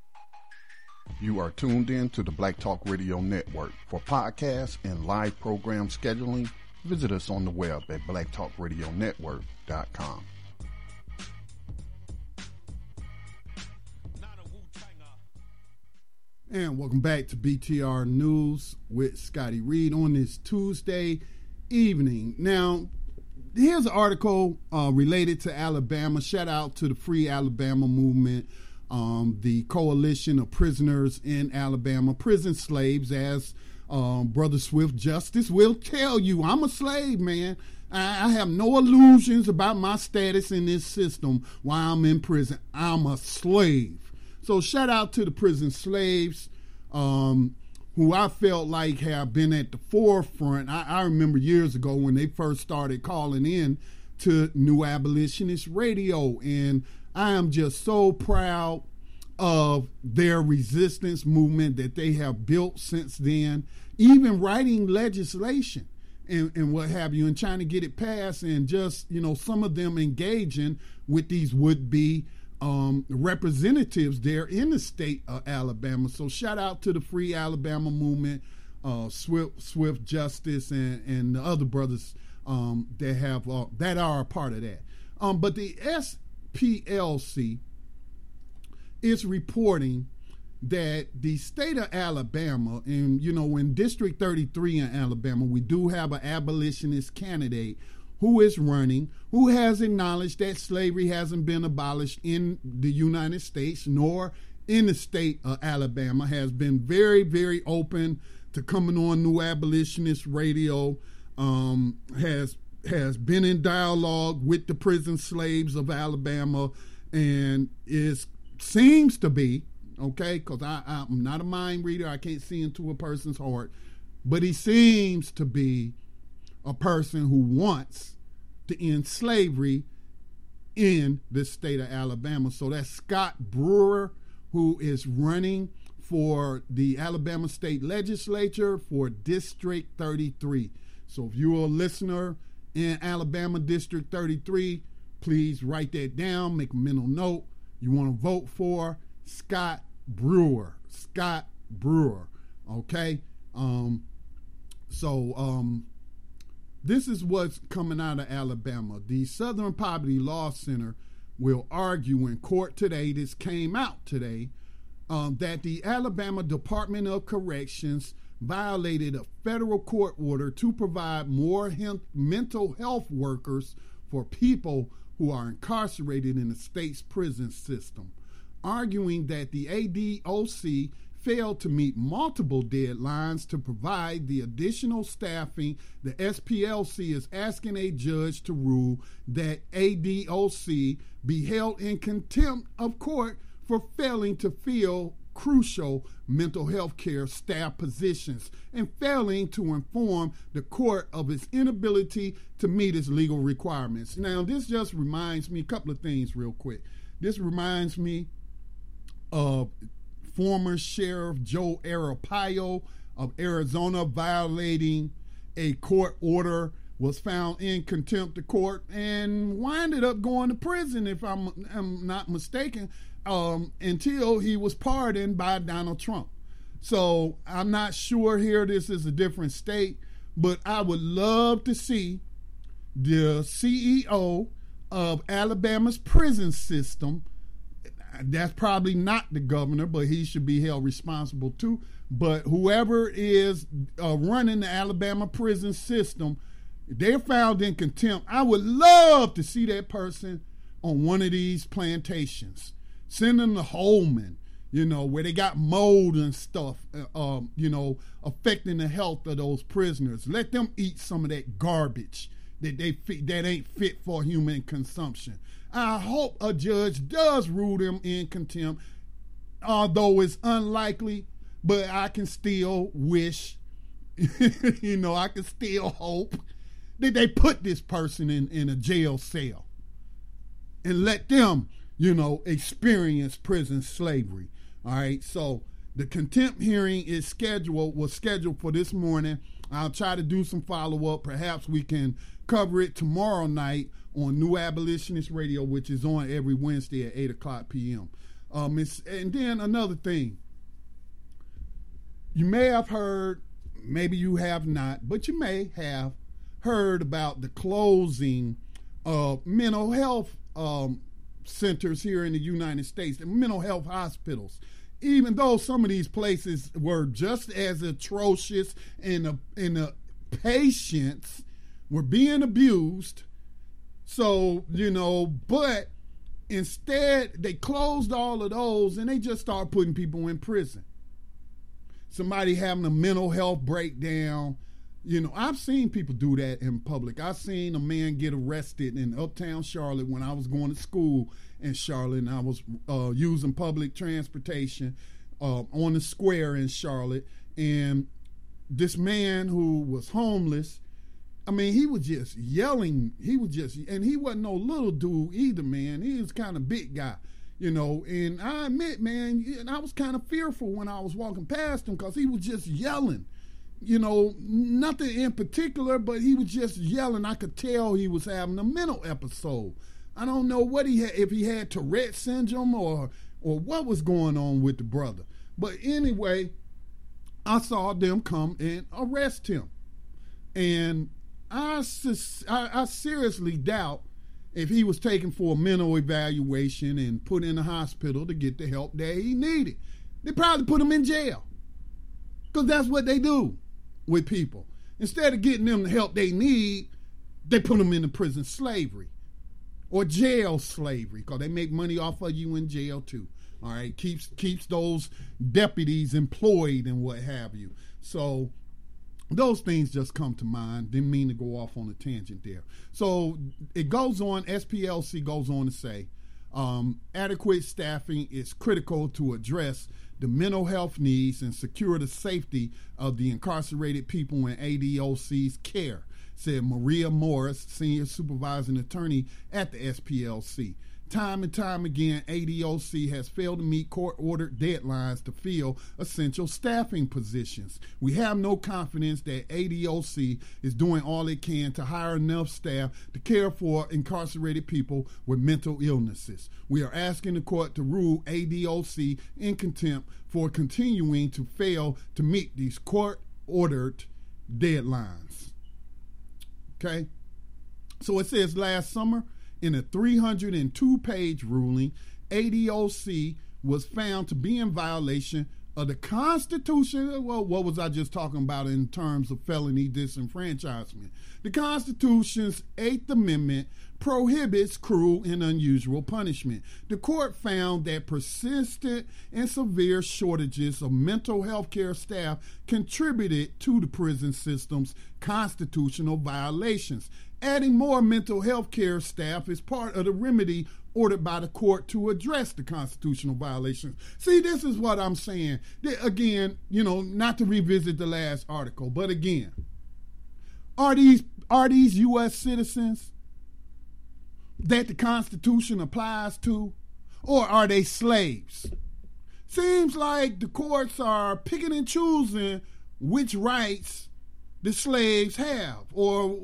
You are tuned in to the Black Talk Radio Network. For podcasts and live program scheduling, visit us on the web at blacktalkradionetwork.com. And welcome back to BTR News with Scotty Reed on this Tuesday evening. Now, here's an article uh, related to Alabama. Shout out to the Free Alabama movement um, the coalition of prisoners in Alabama, prison slaves, as um, Brother Swift Justice will tell you. I'm a slave, man. I, I have no illusions about my status in this system while I'm in prison. I'm a slave. So shout out to the prison slaves. Um, who I felt like have been at the forefront. I, I, remember years ago when they first started calling in to New Abolitionist Radio, and I am just so proud of their resistance movement that they have built since then, even writing legislation and, and what have you, and trying to get it passed, and just, you know, some of them engaging with these would be um, representatives there in the state of Alabama. So, shout out to the Free Alabama movement, uh, Swift, Swift Justice, and, and the other brothers um, that have uh, that are a part of that. Um, but the SPLC is reporting that the state of Alabama, and you know, in District 33 in Alabama, we do have an abolitionist candidate who is running, who has acknowledged that slavery hasn't been abolished in the United States nor in the state of Alabama, has been very, very open to coming on New Abolitionist Radio, um, has has been in dialogue with the prison slaves of Alabama, and is seems to be okay because I'm not a mind reader. I can't see into a person's heart, but he seems to be a person who wants to end slavery in the state of Alabama. So that's Scott Brewer who is running for the Alabama State Legislature for District 33. So if you're a listener in Alabama District 33, please write that down, make a mental note. You want to vote for Scott Brewer. Scott Brewer. Okay? Um, so um, this is what's coming out of Alabama. The Southern Poverty Law Center will argue in court today, this came out today, um, that the Alabama Department of Corrections violated a federal court order to provide more mental health workers for people who are incarcerated in the state's prison system, arguing that the ADOC failed to meet multiple deadlines to provide the additional staffing, the SPLC is asking a judge to rule that ADOC be held in contempt of court for failing to fill crucial mental health care staff positions and failing to inform the court of its inability to meet its legal requirements. Now, this just reminds me a couple of things, real quick. This reminds me of former Sheriff Joe Arpaio of Arizona violating a court order was found in contempt of court and winded up going to prison, if I'm, I'm not mistaken, um, until he was pardoned by Donald Trump. So I'm not sure here this is a different state, but I would love to see the CEO of Alabama's prison system. That's probably not the governor, but he should be held responsible too. But whoever is uh, running the Alabama prison system, they're found in contempt. I would love to see that person on one of these plantations. Send them to Holman, you know, where they got mold and stuff, uh, um, you know, affecting the health of those prisoners. Let them eat some of that garbage that they fit, that ain't fit for human consumption. I hope a judge does rule them in contempt, although it's unlikely. But I can still wish, you know, I can still hope that they put this person in, in a jail cell and let them, you know, experience prison slavery. All right. So the contempt hearing is scheduled, was scheduled for this morning. I'll try to do some follow up. Perhaps we can cover it tomorrow night on New Abolitionist Radio, which is on every Wednesday at 8 o'clock p.m. Um, and then another thing. You may have heard, maybe you have not, but you may have heard about the closing of mental health um, centers here in the United States, and mental health hospitals. Even though some of these places were just as atrocious and the, and the patients were being abused, so, you know, but instead they closed all of those and they just started putting people in prison. Somebody having a mental health breakdown, you know, I've seen people do that in public. I've seen a man get arrested in uptown Charlotte when I was going to school in Charlotte and I was uh, using public transportation uh, on the square in Charlotte. And this man who was homeless, I mean, he was just yelling. He was just, and he wasn't no little dude either, man. He was kind of big guy you know. And I admit, man, and I was kind of fearful when I was walking past him because he was just yelling you know, nothing in particular, but he was just yelling. I could tell he was having a mental episode. I don't know what he had, if he had Tourette syndrome or or what was going on with the brother. But anyway, I saw them come and arrest him, and I I, I seriously doubt if he was taken for a mental evaluation and put in a hospital to get the help that he needed. They probably put him in jail because that's what they do with people. Instead of getting them the help they need, they put them into prison slavery or jail slavery because they make money off of you in jail too. All right, keeps keeps those deputies employed and what have you. So those things just come to mind. Didn't mean to go off on a tangent there. So it goes on. SPLC goes on to say um, adequate staffing is critical to address the mental health needs and secure the safety of the incarcerated people in ADOC's care, said Maria Morris, senior supervising attorney at the SPLC. Time and time again, ADOC has failed to meet court ordered deadlines to fill essential staffing positions. We have no confidence that ADOC is doing all it can to hire enough staff to care for incarcerated people with mental illnesses. We are asking the court to rule ADOC in contempt for continuing to fail to meet these court ordered deadlines. Okay? So it says last summer, in a 302 page ruling, ADOC was found to be in violation of the Constitution. Well, what was I just talking about in terms of felony disenfranchisement? The Constitution's Eighth Amendment prohibits cruel and unusual punishment. The court found that persistent and severe shortages of mental health care staff contributed to the prison system's constitutional violations. Adding more mental health care staff is part of the remedy ordered by the court to address the constitutional violations. See, this is what I'm saying. Again, you know, not to revisit the last article, but again, are these are these US citizens that the Constitution applies to, or are they slaves? Seems like the courts are picking and choosing which rights the slaves have, or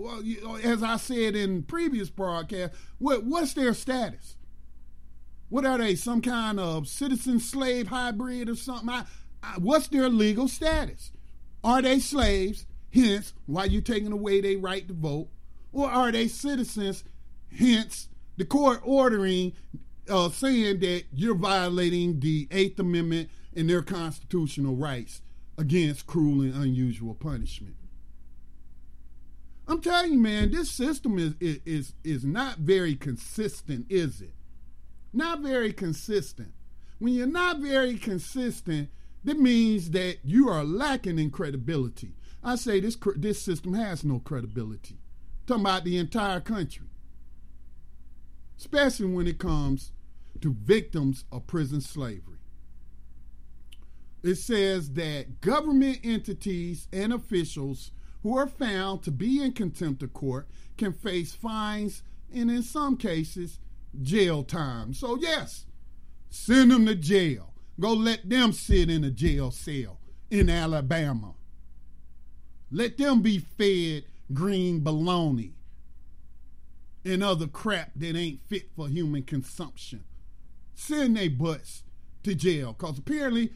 as I said in previous broadcast, what, what's their status? What are they? Some kind of citizen slave hybrid or something? I, I, what's their legal status? Are they slaves? Hence, why you taking away their right to vote? Or are they citizens? Hence, the court ordering, uh, saying that you're violating the Eighth Amendment and their constitutional rights against cruel and unusual punishment. I'm telling you, man, this system is is is not very consistent, is it? Not very consistent. When you're not very consistent, that means that you are lacking in credibility. I say this this system has no credibility. I'm talking about the entire country, especially when it comes to victims of prison slavery. It says that government entities and officials who are found to be in contempt of court can face fines and, in some cases, jail time. So, yes, send them to jail. Go let them sit in a jail cell in Alabama. Let them be fed green bologna and other crap that ain't fit for human consumption. Send their butts to jail because apparently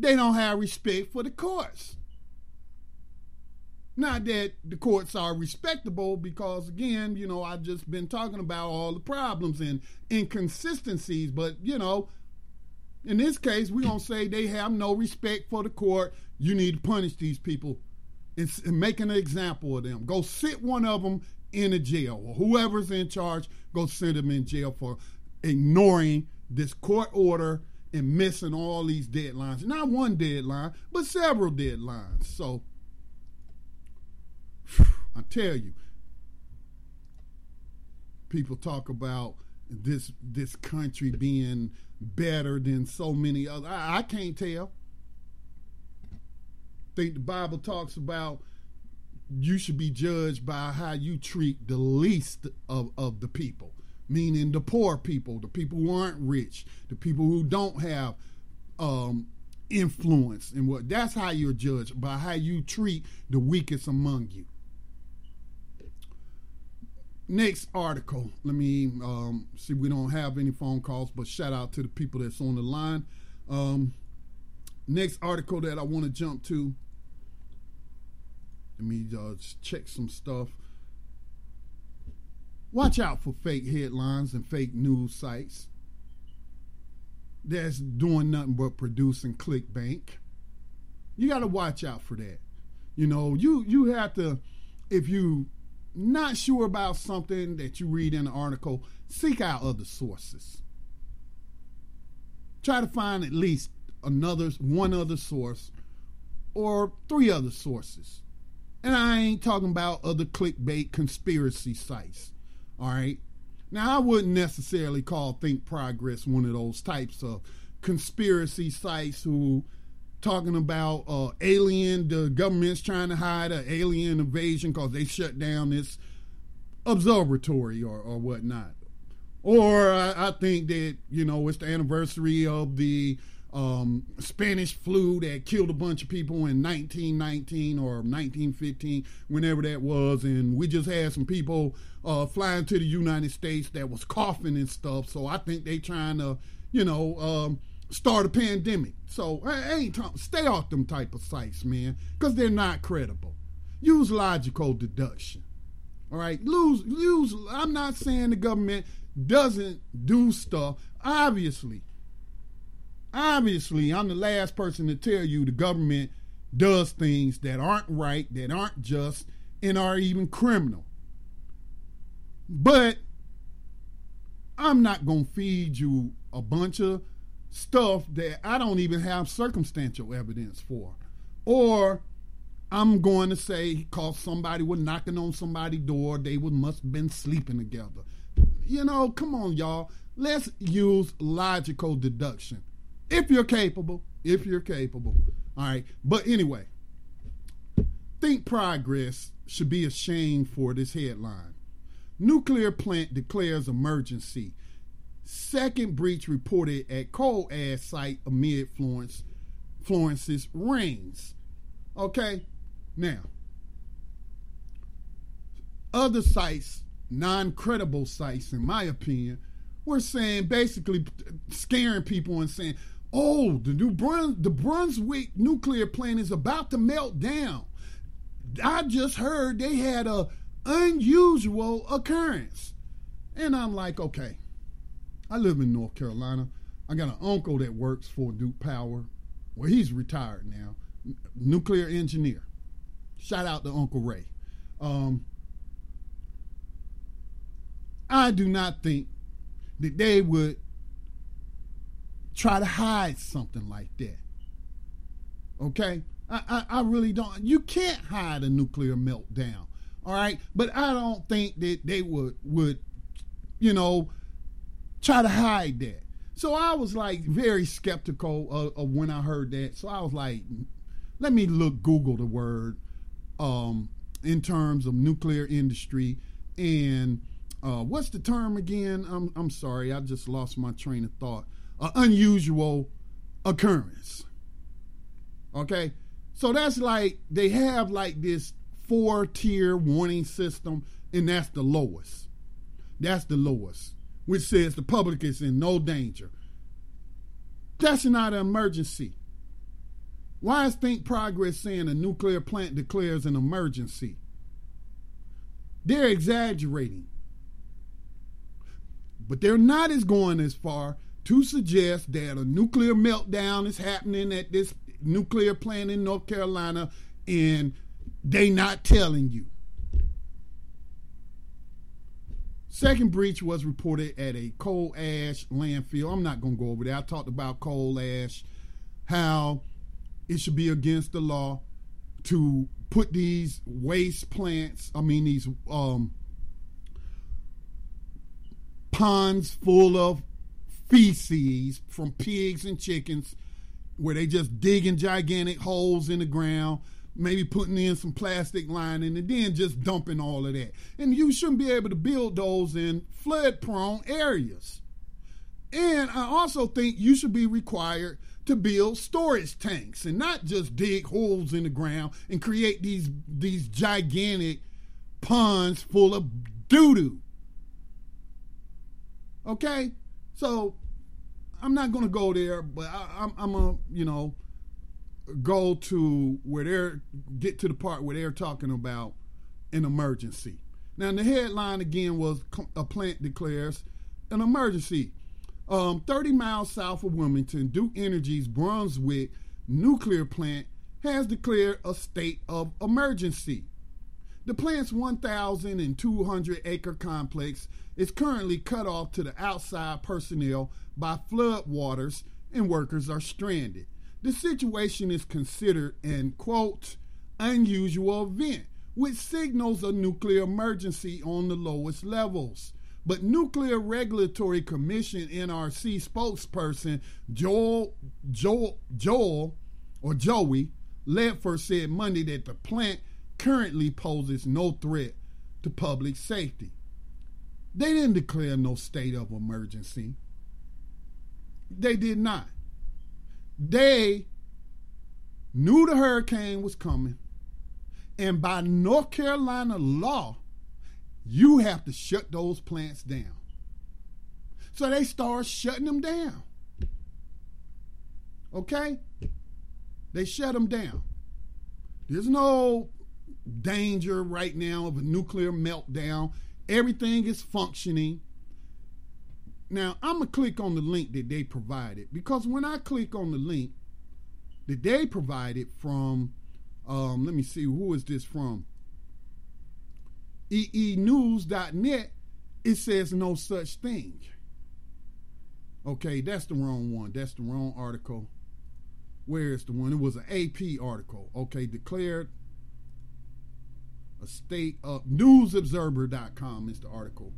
they don't have respect for the courts. Not that the courts are respectable, because again, you know, I've just been talking about all the problems and inconsistencies, but you know, in this case, we're gonna say they have no respect for the court. You need to punish these people and, and make an example of them. Go sit one of them in a jail, or whoever's in charge, go send them in jail for ignoring this court order and missing all these deadlines. Not one deadline, but several deadlines. So I tell you, people talk about this this country being better than so many other. I, I can't tell. think the Bible talks about you should be judged by how you treat the least of, of the people, meaning the poor people, the people who aren't rich, the people who don't have um, influence, and what that's how you're judged by how you treat the weakest among you next article. Let me um, see. We don't have any phone calls, but shout out to the people that's on the line. Um, next article that I want to jump to. Let me uh, check some stuff. Watch out for fake headlines and fake news sites that's doing nothing but producing clickbait. You got to watch out for that. You know, you you have to if you not sure about something that you read in an article, seek out other sources. Try to find at least another one other source or three other sources. And I ain't talking about other clickbait conspiracy sites. All right. Now, I wouldn't necessarily call Think Progress one of those types of conspiracy sites who talking about uh, alien, the government's trying to hide an alien invasion because they shut down this observatory or, or whatnot. Or I, I think that, you know, it's the anniversary of the um, Spanish flu that killed a bunch of people in 1919 or 1915, whenever that was, and we just had some people uh, flying to the United States that was coughing and stuff. So I think they trying to, you know, um, start a pandemic. So I ain't talking. Stay off them type of sites, man, because they're not credible. Use logical deduction. All right, lose use. I'm not saying the government doesn't do stuff. Obviously, obviously, I'm the last person to tell you the government does things that aren't right, that aren't just, and are even criminal. But I'm not to feed you a bunch of stuff that I don't even have circumstantial evidence for. Or I'm going to say because somebody was knocking on somebody's door, they would must have been sleeping together. You know, come on, y'all. Let's use logical deduction. If you're capable, if you're capable. All right. But anyway, think progress should be ashamed for this headline. Nuclear plant declares emergency. Second breach reported at coal ash site amid Florence Florence's rains. Okay, now other sites, non-credible sites, in my opinion, were saying basically scaring people and saying, "Oh, the New Brun- the Brunswick nuclear plant is about to melt down." I just heard they had a unusual occurrence, and I'm like, okay I live in North Carolina. I got an uncle that works for Duke Power. Well, he's retired now, nuclear engineer. Shout out to Uncle Ray. Um, I do not think that they would try to hide something like that. Okay? I, I, I, really don't. You can't hide a nuclear meltdown. All right? But I don't think that they would, would you know, try to hide that. So I was like very skeptical of, of, when I heard that. So I was like, let me look Google the word um, in terms of nuclear industry and uh, what's the term again? I'm I'm sorry, I just lost my train of thought. An unusual occurrence. Okay, so that's like they have like this four tier warning system, and that's the lowest. That's the lowest which says the public is in no danger. That's not an emergency. Why is Think Progress saying a nuclear plant declares an emergency? They're exaggerating. But they're not as going as far to suggest that a nuclear meltdown is happening at this nuclear plant in North Carolina and they not telling you. Second breach was reported at a coal ash landfill. I'm not going to go over that. I talked about coal ash, how it should be against the law to put these waste plants, I mean, these um, ponds full of feces from pigs and chickens where they just digging gigantic holes in the ground maybe putting in some plastic lining and then just dumping all of that. And you shouldn't be able to build those in flood prone areas. And I also think you should be required to build storage tanks and not just dig holes in the ground and create these these gigantic ponds full of doo doo. Okay, so I'm not to go there, but I, am I'm, I'm a you know go to where they're get to the part where they're talking about an emergency. Now, the headline again was a plant declares an emergency. Um, 30 miles south of Wilmington, Duke Energy's Brunswick nuclear plant has declared a state of emergency. The plant's 1,200 acre complex is currently cut off to the outside personnel by flood waters, and workers are stranded. The situation is considered an quote unusual event, which signals a nuclear emergency on the lowest levels. But Nuclear Regulatory Commission NRC spokesperson Joel Joel Joel or Joey Ledford said Monday that the plant currently poses no threat to public safety. They didn't declare no state of emergency. They did not. They knew the hurricane was coming. And by North Carolina law, you have to shut those plants down. So they start shutting them down. Okay? They shut them down. There's no danger right now of a nuclear meltdown. Everything is functioning. Now, I'm going to click on the link that they provided because when I click on the link that they provided from, um, let me see, who is this from? EENews.net, it says no such thing. Okay, that's the wrong one. That's the wrong article. Where is the one? It was an AP article. Okay, declared a state of newsobserver.com is the article.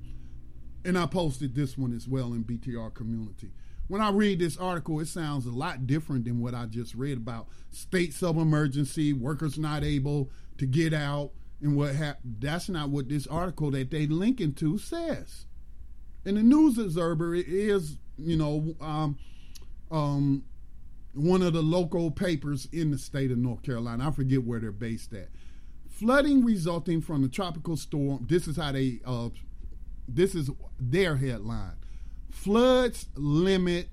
And I posted this one as well in BTR community. When I read this article, it sounds a lot different than what I just read about states of emergency, workers not able to get out, and what happened. That's not what this article that they linking into says. And the News Observer is, you know, um, um, one of the local papers in the state of North Carolina. I forget where they're based at. Flooding resulting from the tropical storm. This is how they. Uh, this is their headline. Floods limit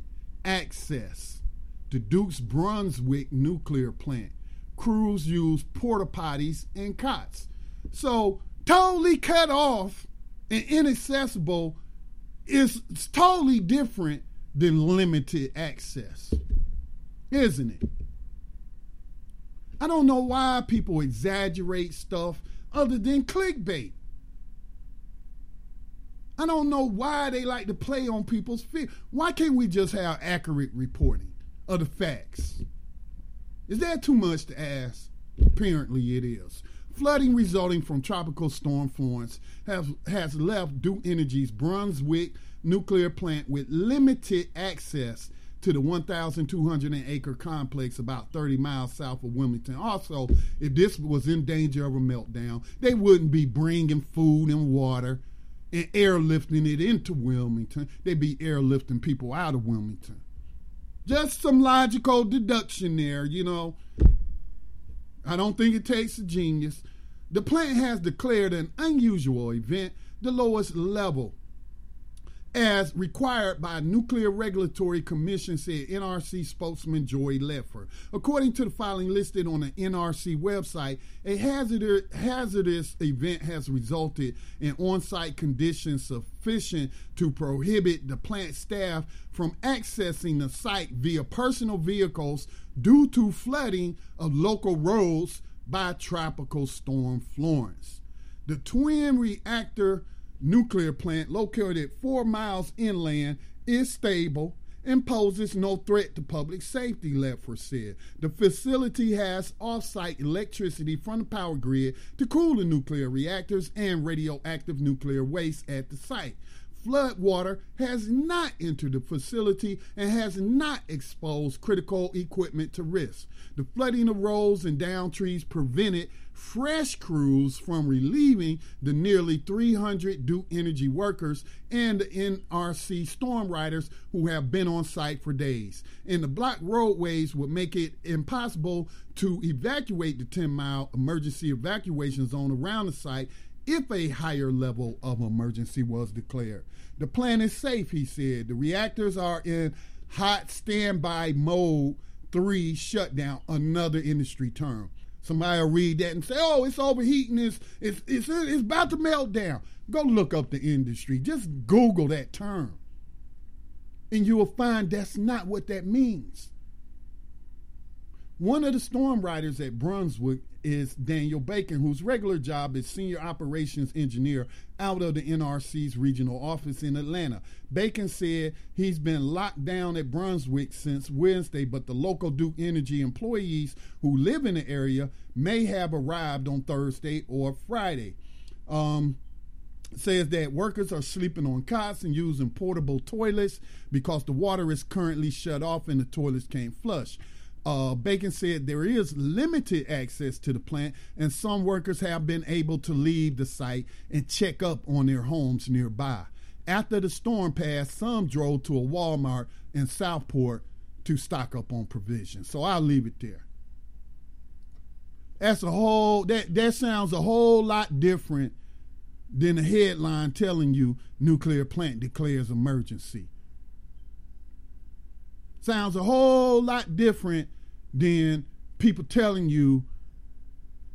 access to Duke's Brunswick nuclear plant. Crews use porta potties and cots. So totally cut off and inaccessible is totally different than limited access, isn't it? I don't know why people exaggerate stuff other than clickbait. I don't know why they like to play on people's fear. Why can't we just have accurate reporting of the facts? Is that too much to ask? Apparently it is. Flooding resulting from Tropical Storm Florence has, has left Duke Energy's Brunswick nuclear plant with limited access to the 1,200 acre complex about 30 miles south of Wilmington. Also, if this was in danger of a meltdown, they wouldn't be bringing food and water and airlifting it into Wilmington. They'd be airlifting people out of Wilmington. Just some logical deduction there, you know. I don't think it takes a genius. The plant has declared an unusual event, the lowest level as required by Nuclear Regulatory Commission, said NRC spokesman Joey Ledford. According to the filing listed on the NRC website, a hazardous, hazardous event has resulted in on site conditions sufficient to prohibit the plant staff from accessing the site via personal vehicles due to flooding of local roads by Tropical Storm Florence. The twin reactor nuclear plant located four miles inland is stable and poses no threat to public safety, Ledford said. The facility has off-site electricity from the power grid to cool the nuclear reactors and radioactive nuclear waste at the site flood water has not entered the facility and has not exposed critical equipment to risk. The flooding of roads and down trees prevented fresh crews from relieving the nearly 300 Duke Energy workers and the NRC storm riders who have been on site for days. And the blocked roadways would make it impossible to evacuate the 10 mile emergency evacuation zone around the site if a higher level of emergency was declared. The plant is safe, he said. The reactors are in hot standby mode three shutdown, another industry term. Somebody will read that and say, oh, it's overheating, it's, it's, it's, it's about to melt down. Go look up the industry. Just Google that term. And you will find that's not what that means. One of the storm riders at Brunswick is Daniel Bacon, whose regular job is senior operations engineer out of the NRC's regional office in Atlanta. Bacon said he's been locked down at Brunswick since Wednesday, but the local Duke Energy employees who live in the area may have arrived on Thursday or Friday. Um, says that workers are sleeping on cots and using portable toilets because the water is currently shut off and the toilets can't flush. Uh, Bacon said there is limited access to the plant, and some workers have been able to leave the site and check up on their homes nearby. After the storm passed, some drove to a Walmart in Southport to stock up on provisions. So I'll leave it there. That's a whole that that sounds a whole lot different than a headline telling you nuclear plant declares emergency. Sounds a whole lot different than people telling you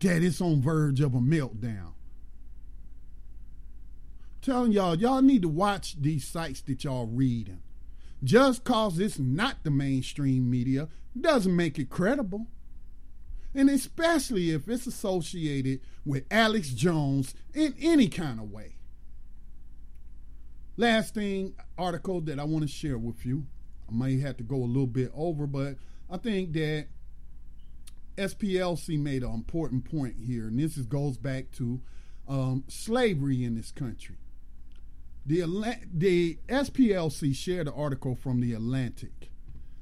that it's on verge of a meltdown. telling y'all, y'all need to watch these sites that y'all reading. Just cause it's not the mainstream media doesn't make it credible. And especially if it's associated with Alex Jones in any kind of way. Last thing, article that I want to share with you. I may have to go a little bit over, but I think that SPLC made an important point here, and this is, goes back to um, slavery in this country. The, the SPLC shared an article from the Atlantic.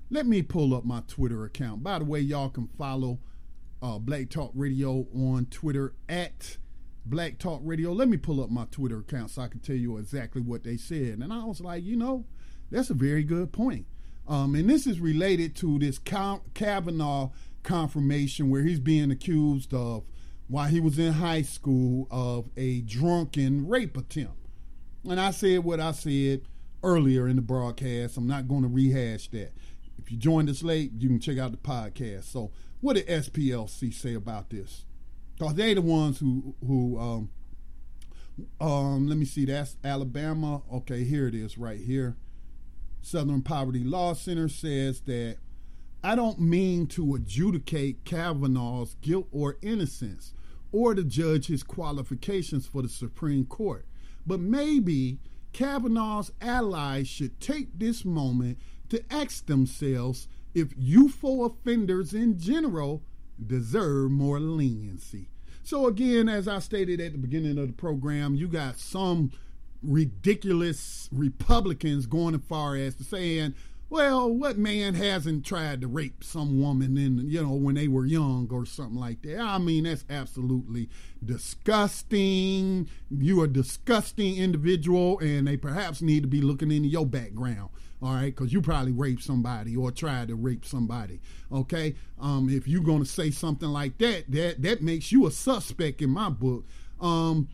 Let me pull up my Twitter account. By the way, y'all can follow uh, Black Talk Radio on Twitter at Black Talk Radio. Let me pull up my Twitter account so I can tell you exactly what they said. And I was like, you know, that's a very good point. Um, and this is related to this Kavanaugh confirmation where he's being accused of, while he was in high school, of a drunken rape attempt. And I said what I said earlier in the broadcast. I'm not going to rehash that. If you joined us late, you can check out the podcast. So, what did SPLC say about this? Because they're the ones who who um, um, let me see. That's Alabama. Okay, here it is, right here. Southern Poverty Law Center says that I don't mean to adjudicate Kavanaugh's guilt or innocence or to judge his qualifications for the Supreme Court, but maybe Kavanaugh's allies should take this moment to ask themselves if youthful offenders in general deserve more leniency. So, again, as I stated at the beginning of the program, you got some ridiculous Republicans going as far as to saying, well, what man hasn't tried to rape some woman in, you know, when they were young or something like that? I mean, that's absolutely disgusting. You are a disgusting individual, and they perhaps need to be looking into your background all right because you probably raped somebody or tried to rape somebody okay um, if you're going to say something like that that that makes you a suspect in my book um,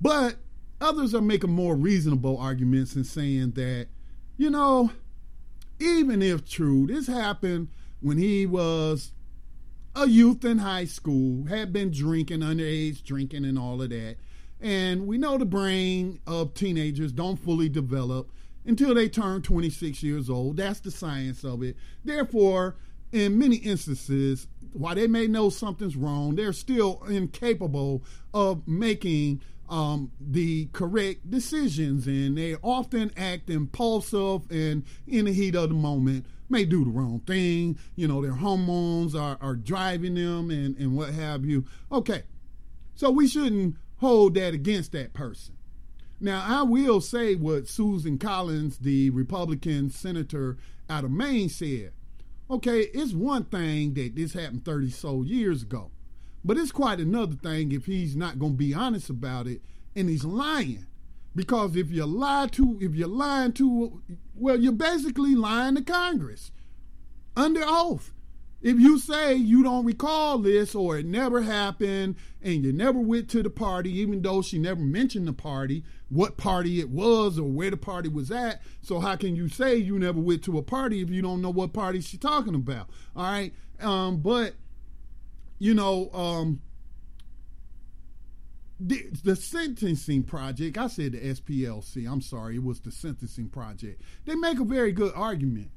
but Others are making more reasonable arguments and saying that, you know, even if true, this happened when he was a youth in high school, had been drinking, underage drinking, and all of that. And we know the brain of teenagers don't fully develop until they turn 26 years old. That's the science of it. Therefore, in many instances, while they may know something's wrong, they're still incapable of making um, the correct decisions, and they often act impulsive and in the heat of the moment may do the wrong thing. You know, their hormones are, are driving them and, and what have you. Okay, so we shouldn't hold that against that person. Now, I will say what Susan Collins, the Republican senator out of Maine, said. Okay, it's one thing that this happened 30 so years ago. But it's quite another thing if he's not going to be honest about it and he's lying. Because if you lie to, if you're lying to, well, you're basically lying to Congress under oath. If you say you don't recall this or it never happened and you never went to the party, even though she never mentioned the party, what party it was or where the party was at, so how can you say you never went to a party if you don't know what party she's talking about? All right. Um, but you know, um, the, the sentencing project, I said the SPLC, I'm sorry, it was the sentencing project. They make a very good argument.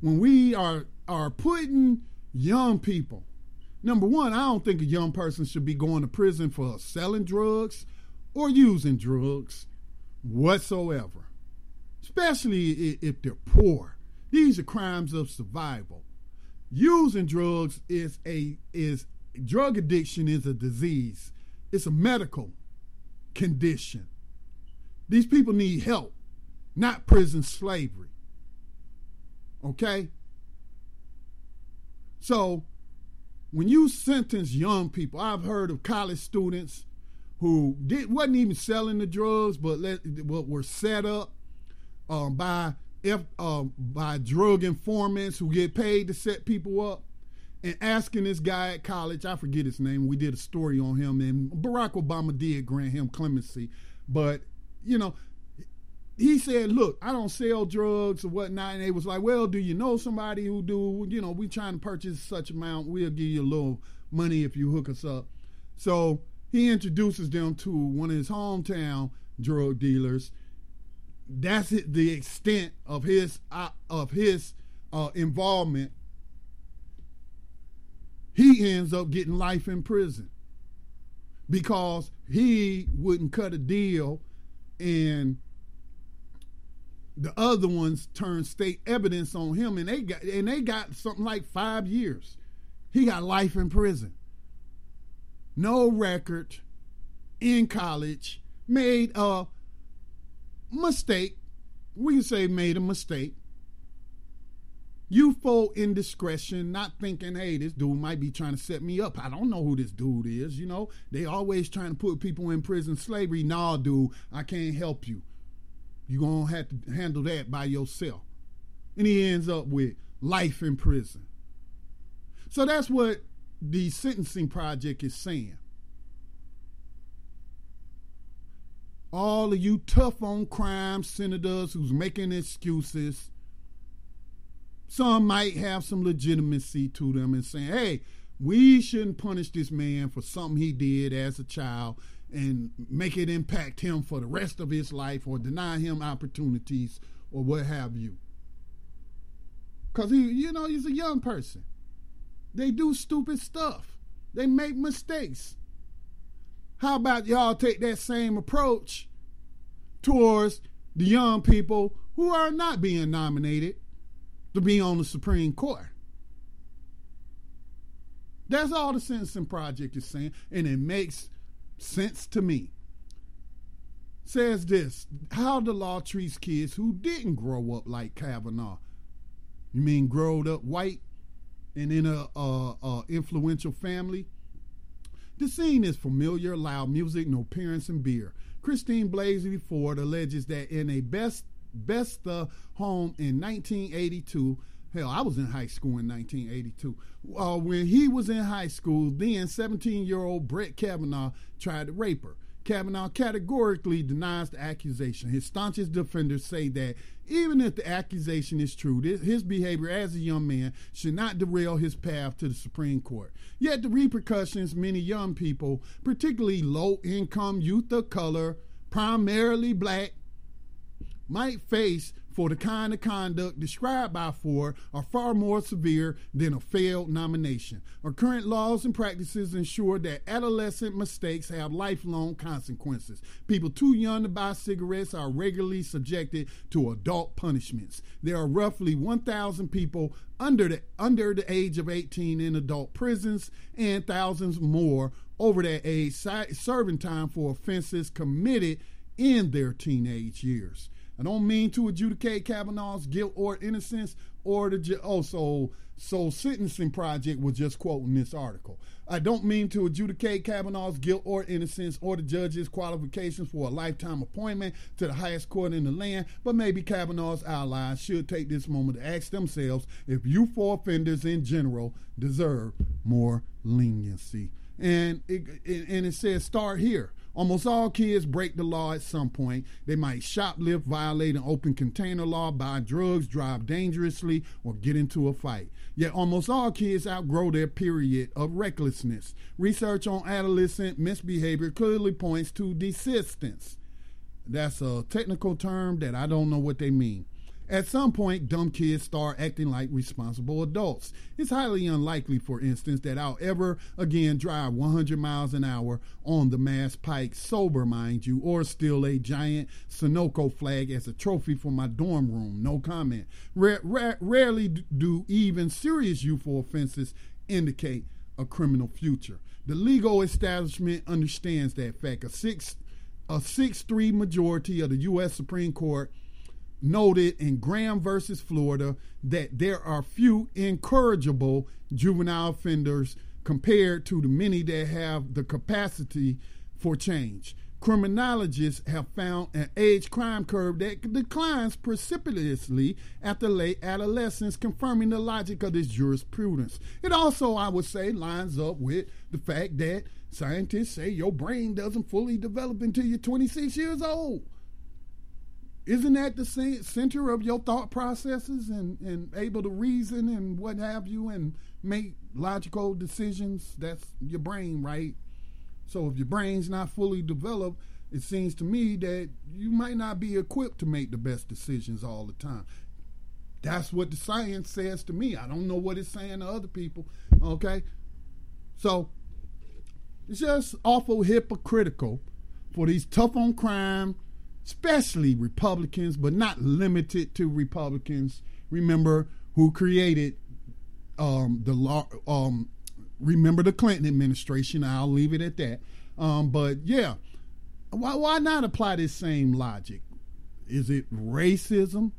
When we are are putting young people, number one, I don't think a young person should be going to prison for selling drugs or using drugs whatsoever, especially if they're poor. These are crimes of survival. Using drugs is a is drug addiction is a disease. It's a medical condition. These people need help, not prison slavery. Okay? So when you sentence young people, I've heard of college students who did wasn't even selling the drugs, but let were set up um, by if um, by drug informants who get paid to set people up, and asking this guy at college, I forget his name. We did a story on him, and Barack Obama did grant him clemency, but you know. He said, "Look, I don't sell drugs or whatnot." And they was like, "Well, do you know somebody who do? You know, we trying to purchase such amount. We'll give you a little money if you hook us up." So he introduces them to one of his hometown drug dealers. That's it, the extent of his uh, of his uh, involvement. He ends up getting life in prison because he wouldn't cut a deal, and the other ones turned state evidence on him, and they got and they got something like five years. He got life in prison no record in college, made a mistake. We can say made a mistake. Youthful indiscretion, not thinking, hey, this dude might be trying to set me up. I don't know who this dude is. You know, they always trying to put people in prison slavery. Nah, dude, I can't help you. You're going to have to handle that by yourself. And he ends up with life in prison. So that's what the sentencing project is saying. All of you tough on crime senators who's making excuses, some might have some legitimacy to them and saying, hey, we shouldn't punish this man for something he did as a child and make it impact him for the rest of his life or deny him opportunities or what have you. Because he, you know, he's a young person. They do stupid stuff. They make mistakes. How about y'all take that same approach towards the young people who are not being nominated to be on the Supreme Court? That's all the Sentencing Project is saying, and it makes sense to me. Says this how the law treats kids who didn't grow up like Kavanaugh. You mean growed up white and in a, a, a influential family? The scene is familiar, loud music, no parents, and beer. Christine Blasey Ford alleges that in a best best uh, home in 1982. Hell, I was in high school in 1982. Uh, when he was in high school, then 17 year old Brett Kavanaugh tried to rape her. Kavanaugh categorically denies the accusation. His staunchest defenders say that even if the accusation is true, his behavior as a young man should not derail his path to the Supreme Court. Yet the repercussions many young people, particularly low income youth of color, primarily black, might face for the kind of conduct described by Ford are far more severe than a failed nomination. Our current laws and practices ensure that adolescent mistakes have lifelong consequences. People too young to buy cigarettes are regularly subjected to adult punishments. There are roughly 1,000 people under the under the age of 18 in adult prisons and thousands more over that age serving time for offenses committed in their teenage years. I don't mean to adjudicate Kavanaugh's guilt or innocence or the ju- oh so so sentencing project was just quoting this article. I don't mean to adjudicate Kavanaugh's guilt or innocence or the judge's qualifications for a lifetime appointment to the highest court in the land, but maybe Kavanaugh's allies should take this moment to ask themselves if youthful offenders in general deserve more leniency. And it, and it says start here. Almost all kids break the law at some point. They might shoplift, violate an open container law, buy drugs, drive dangerously, or get into a fight. Yet almost all kids outgrow their period of recklessness. Research on adolescent misbehavior clearly points to desistance. That's a technical term that I don't know what they mean. At some point, dumb kids start acting like responsible adults. It's highly unlikely, for instance, that I'll ever again drive 100 miles an hour on the Mass Pike, sober, mind you, or steal a giant Sunoco flag as a trophy for my dorm room. No comment. rarely do even serious youthful offenses indicate a criminal future. The legal establishment understands that fact. A six a six three majority of the U.S. Supreme Court noted in Graham versus Florida that there are few incorrigible juvenile offenders compared to the many that have the capacity for change. Criminologists have found an age crime curve that declines precipitously after late adolescence, confirming the logic of this jurisprudence. It also, I would say, lines up with the fact that scientists say your brain doesn't fully develop until you're 26 years old. Isn't that the center of your thought processes and, and able to reason and what have you and make logical decisions? That's your brain, right? So if your brain's not fully developed, it seems to me that you might not be equipped to make the best decisions all the time. That's what the science says to me. I don't know what it's saying to other people. Okay? So it's just awful hypocritical for these tough on crime, especially Republicans, but not limited to Republicans. Remember who created um, the law, um, remember the Clinton administration. I'll leave it at that. Um, but yeah, why, why not apply this same logic? Is it racism?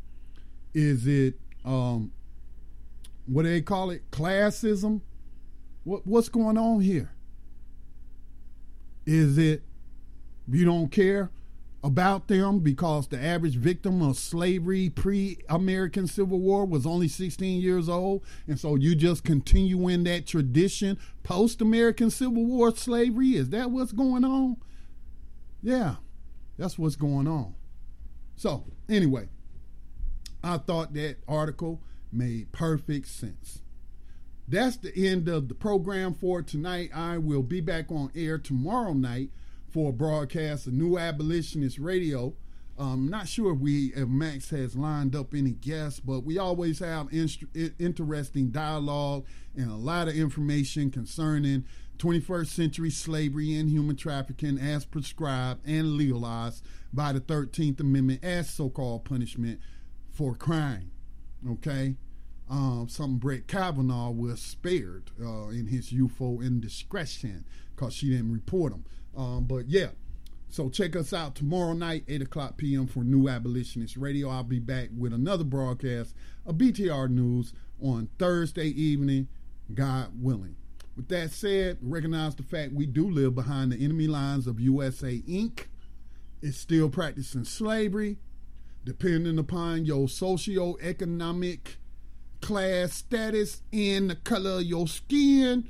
Is it um, what do they call it? Classism? What what's going on here? Is it you don't care? About them because the average victim of slavery pre American Civil War was only 16 years old. And so you just continue in that tradition post American Civil War slavery. Is that what's going on? Yeah, that's what's going on. So, anyway, I thought that article made perfect sense. That's the end of the program for tonight. I will be back on air tomorrow night for a broadcast of New Abolitionist Radio. Um, not sure if we if Max has lined up any guests, but we always have interesting dialogue and a lot of information concerning 21st century slavery and human trafficking as prescribed and legalized by the 13th Amendment as so-called punishment for crime. Okay, um, something Brett Kavanaugh was spared uh, in his youthful indiscretion because she didn't report him. Um, but yeah, so check us out tomorrow night, 8 o'clock p.m. for New Abolitionist Radio. I'll be back with another broadcast of BTR News on Thursday evening, God willing. With that said, recognize the fact we do live behind the enemy lines of USA Inc. It's still practicing slavery, depending upon your socio-economic class status and the color of your skin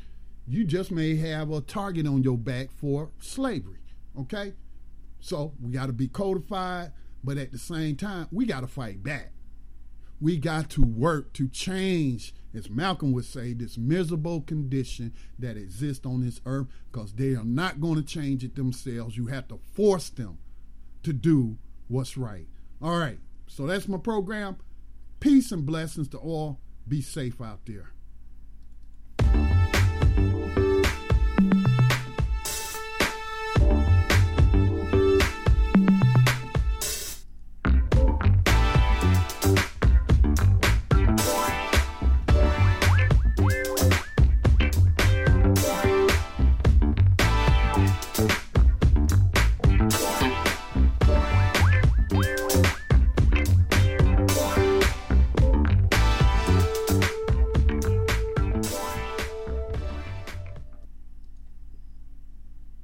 you just may have a target on your back for slavery. Okay? So we got to be codified, but at the same time, we got to fight back. We got to work to change, as Malcolm would say, this miserable condition that exists on this earth because they are not going to change it themselves. You have to force them to do what's right. All right. So that's my program. Peace and blessings to all. Be safe out there.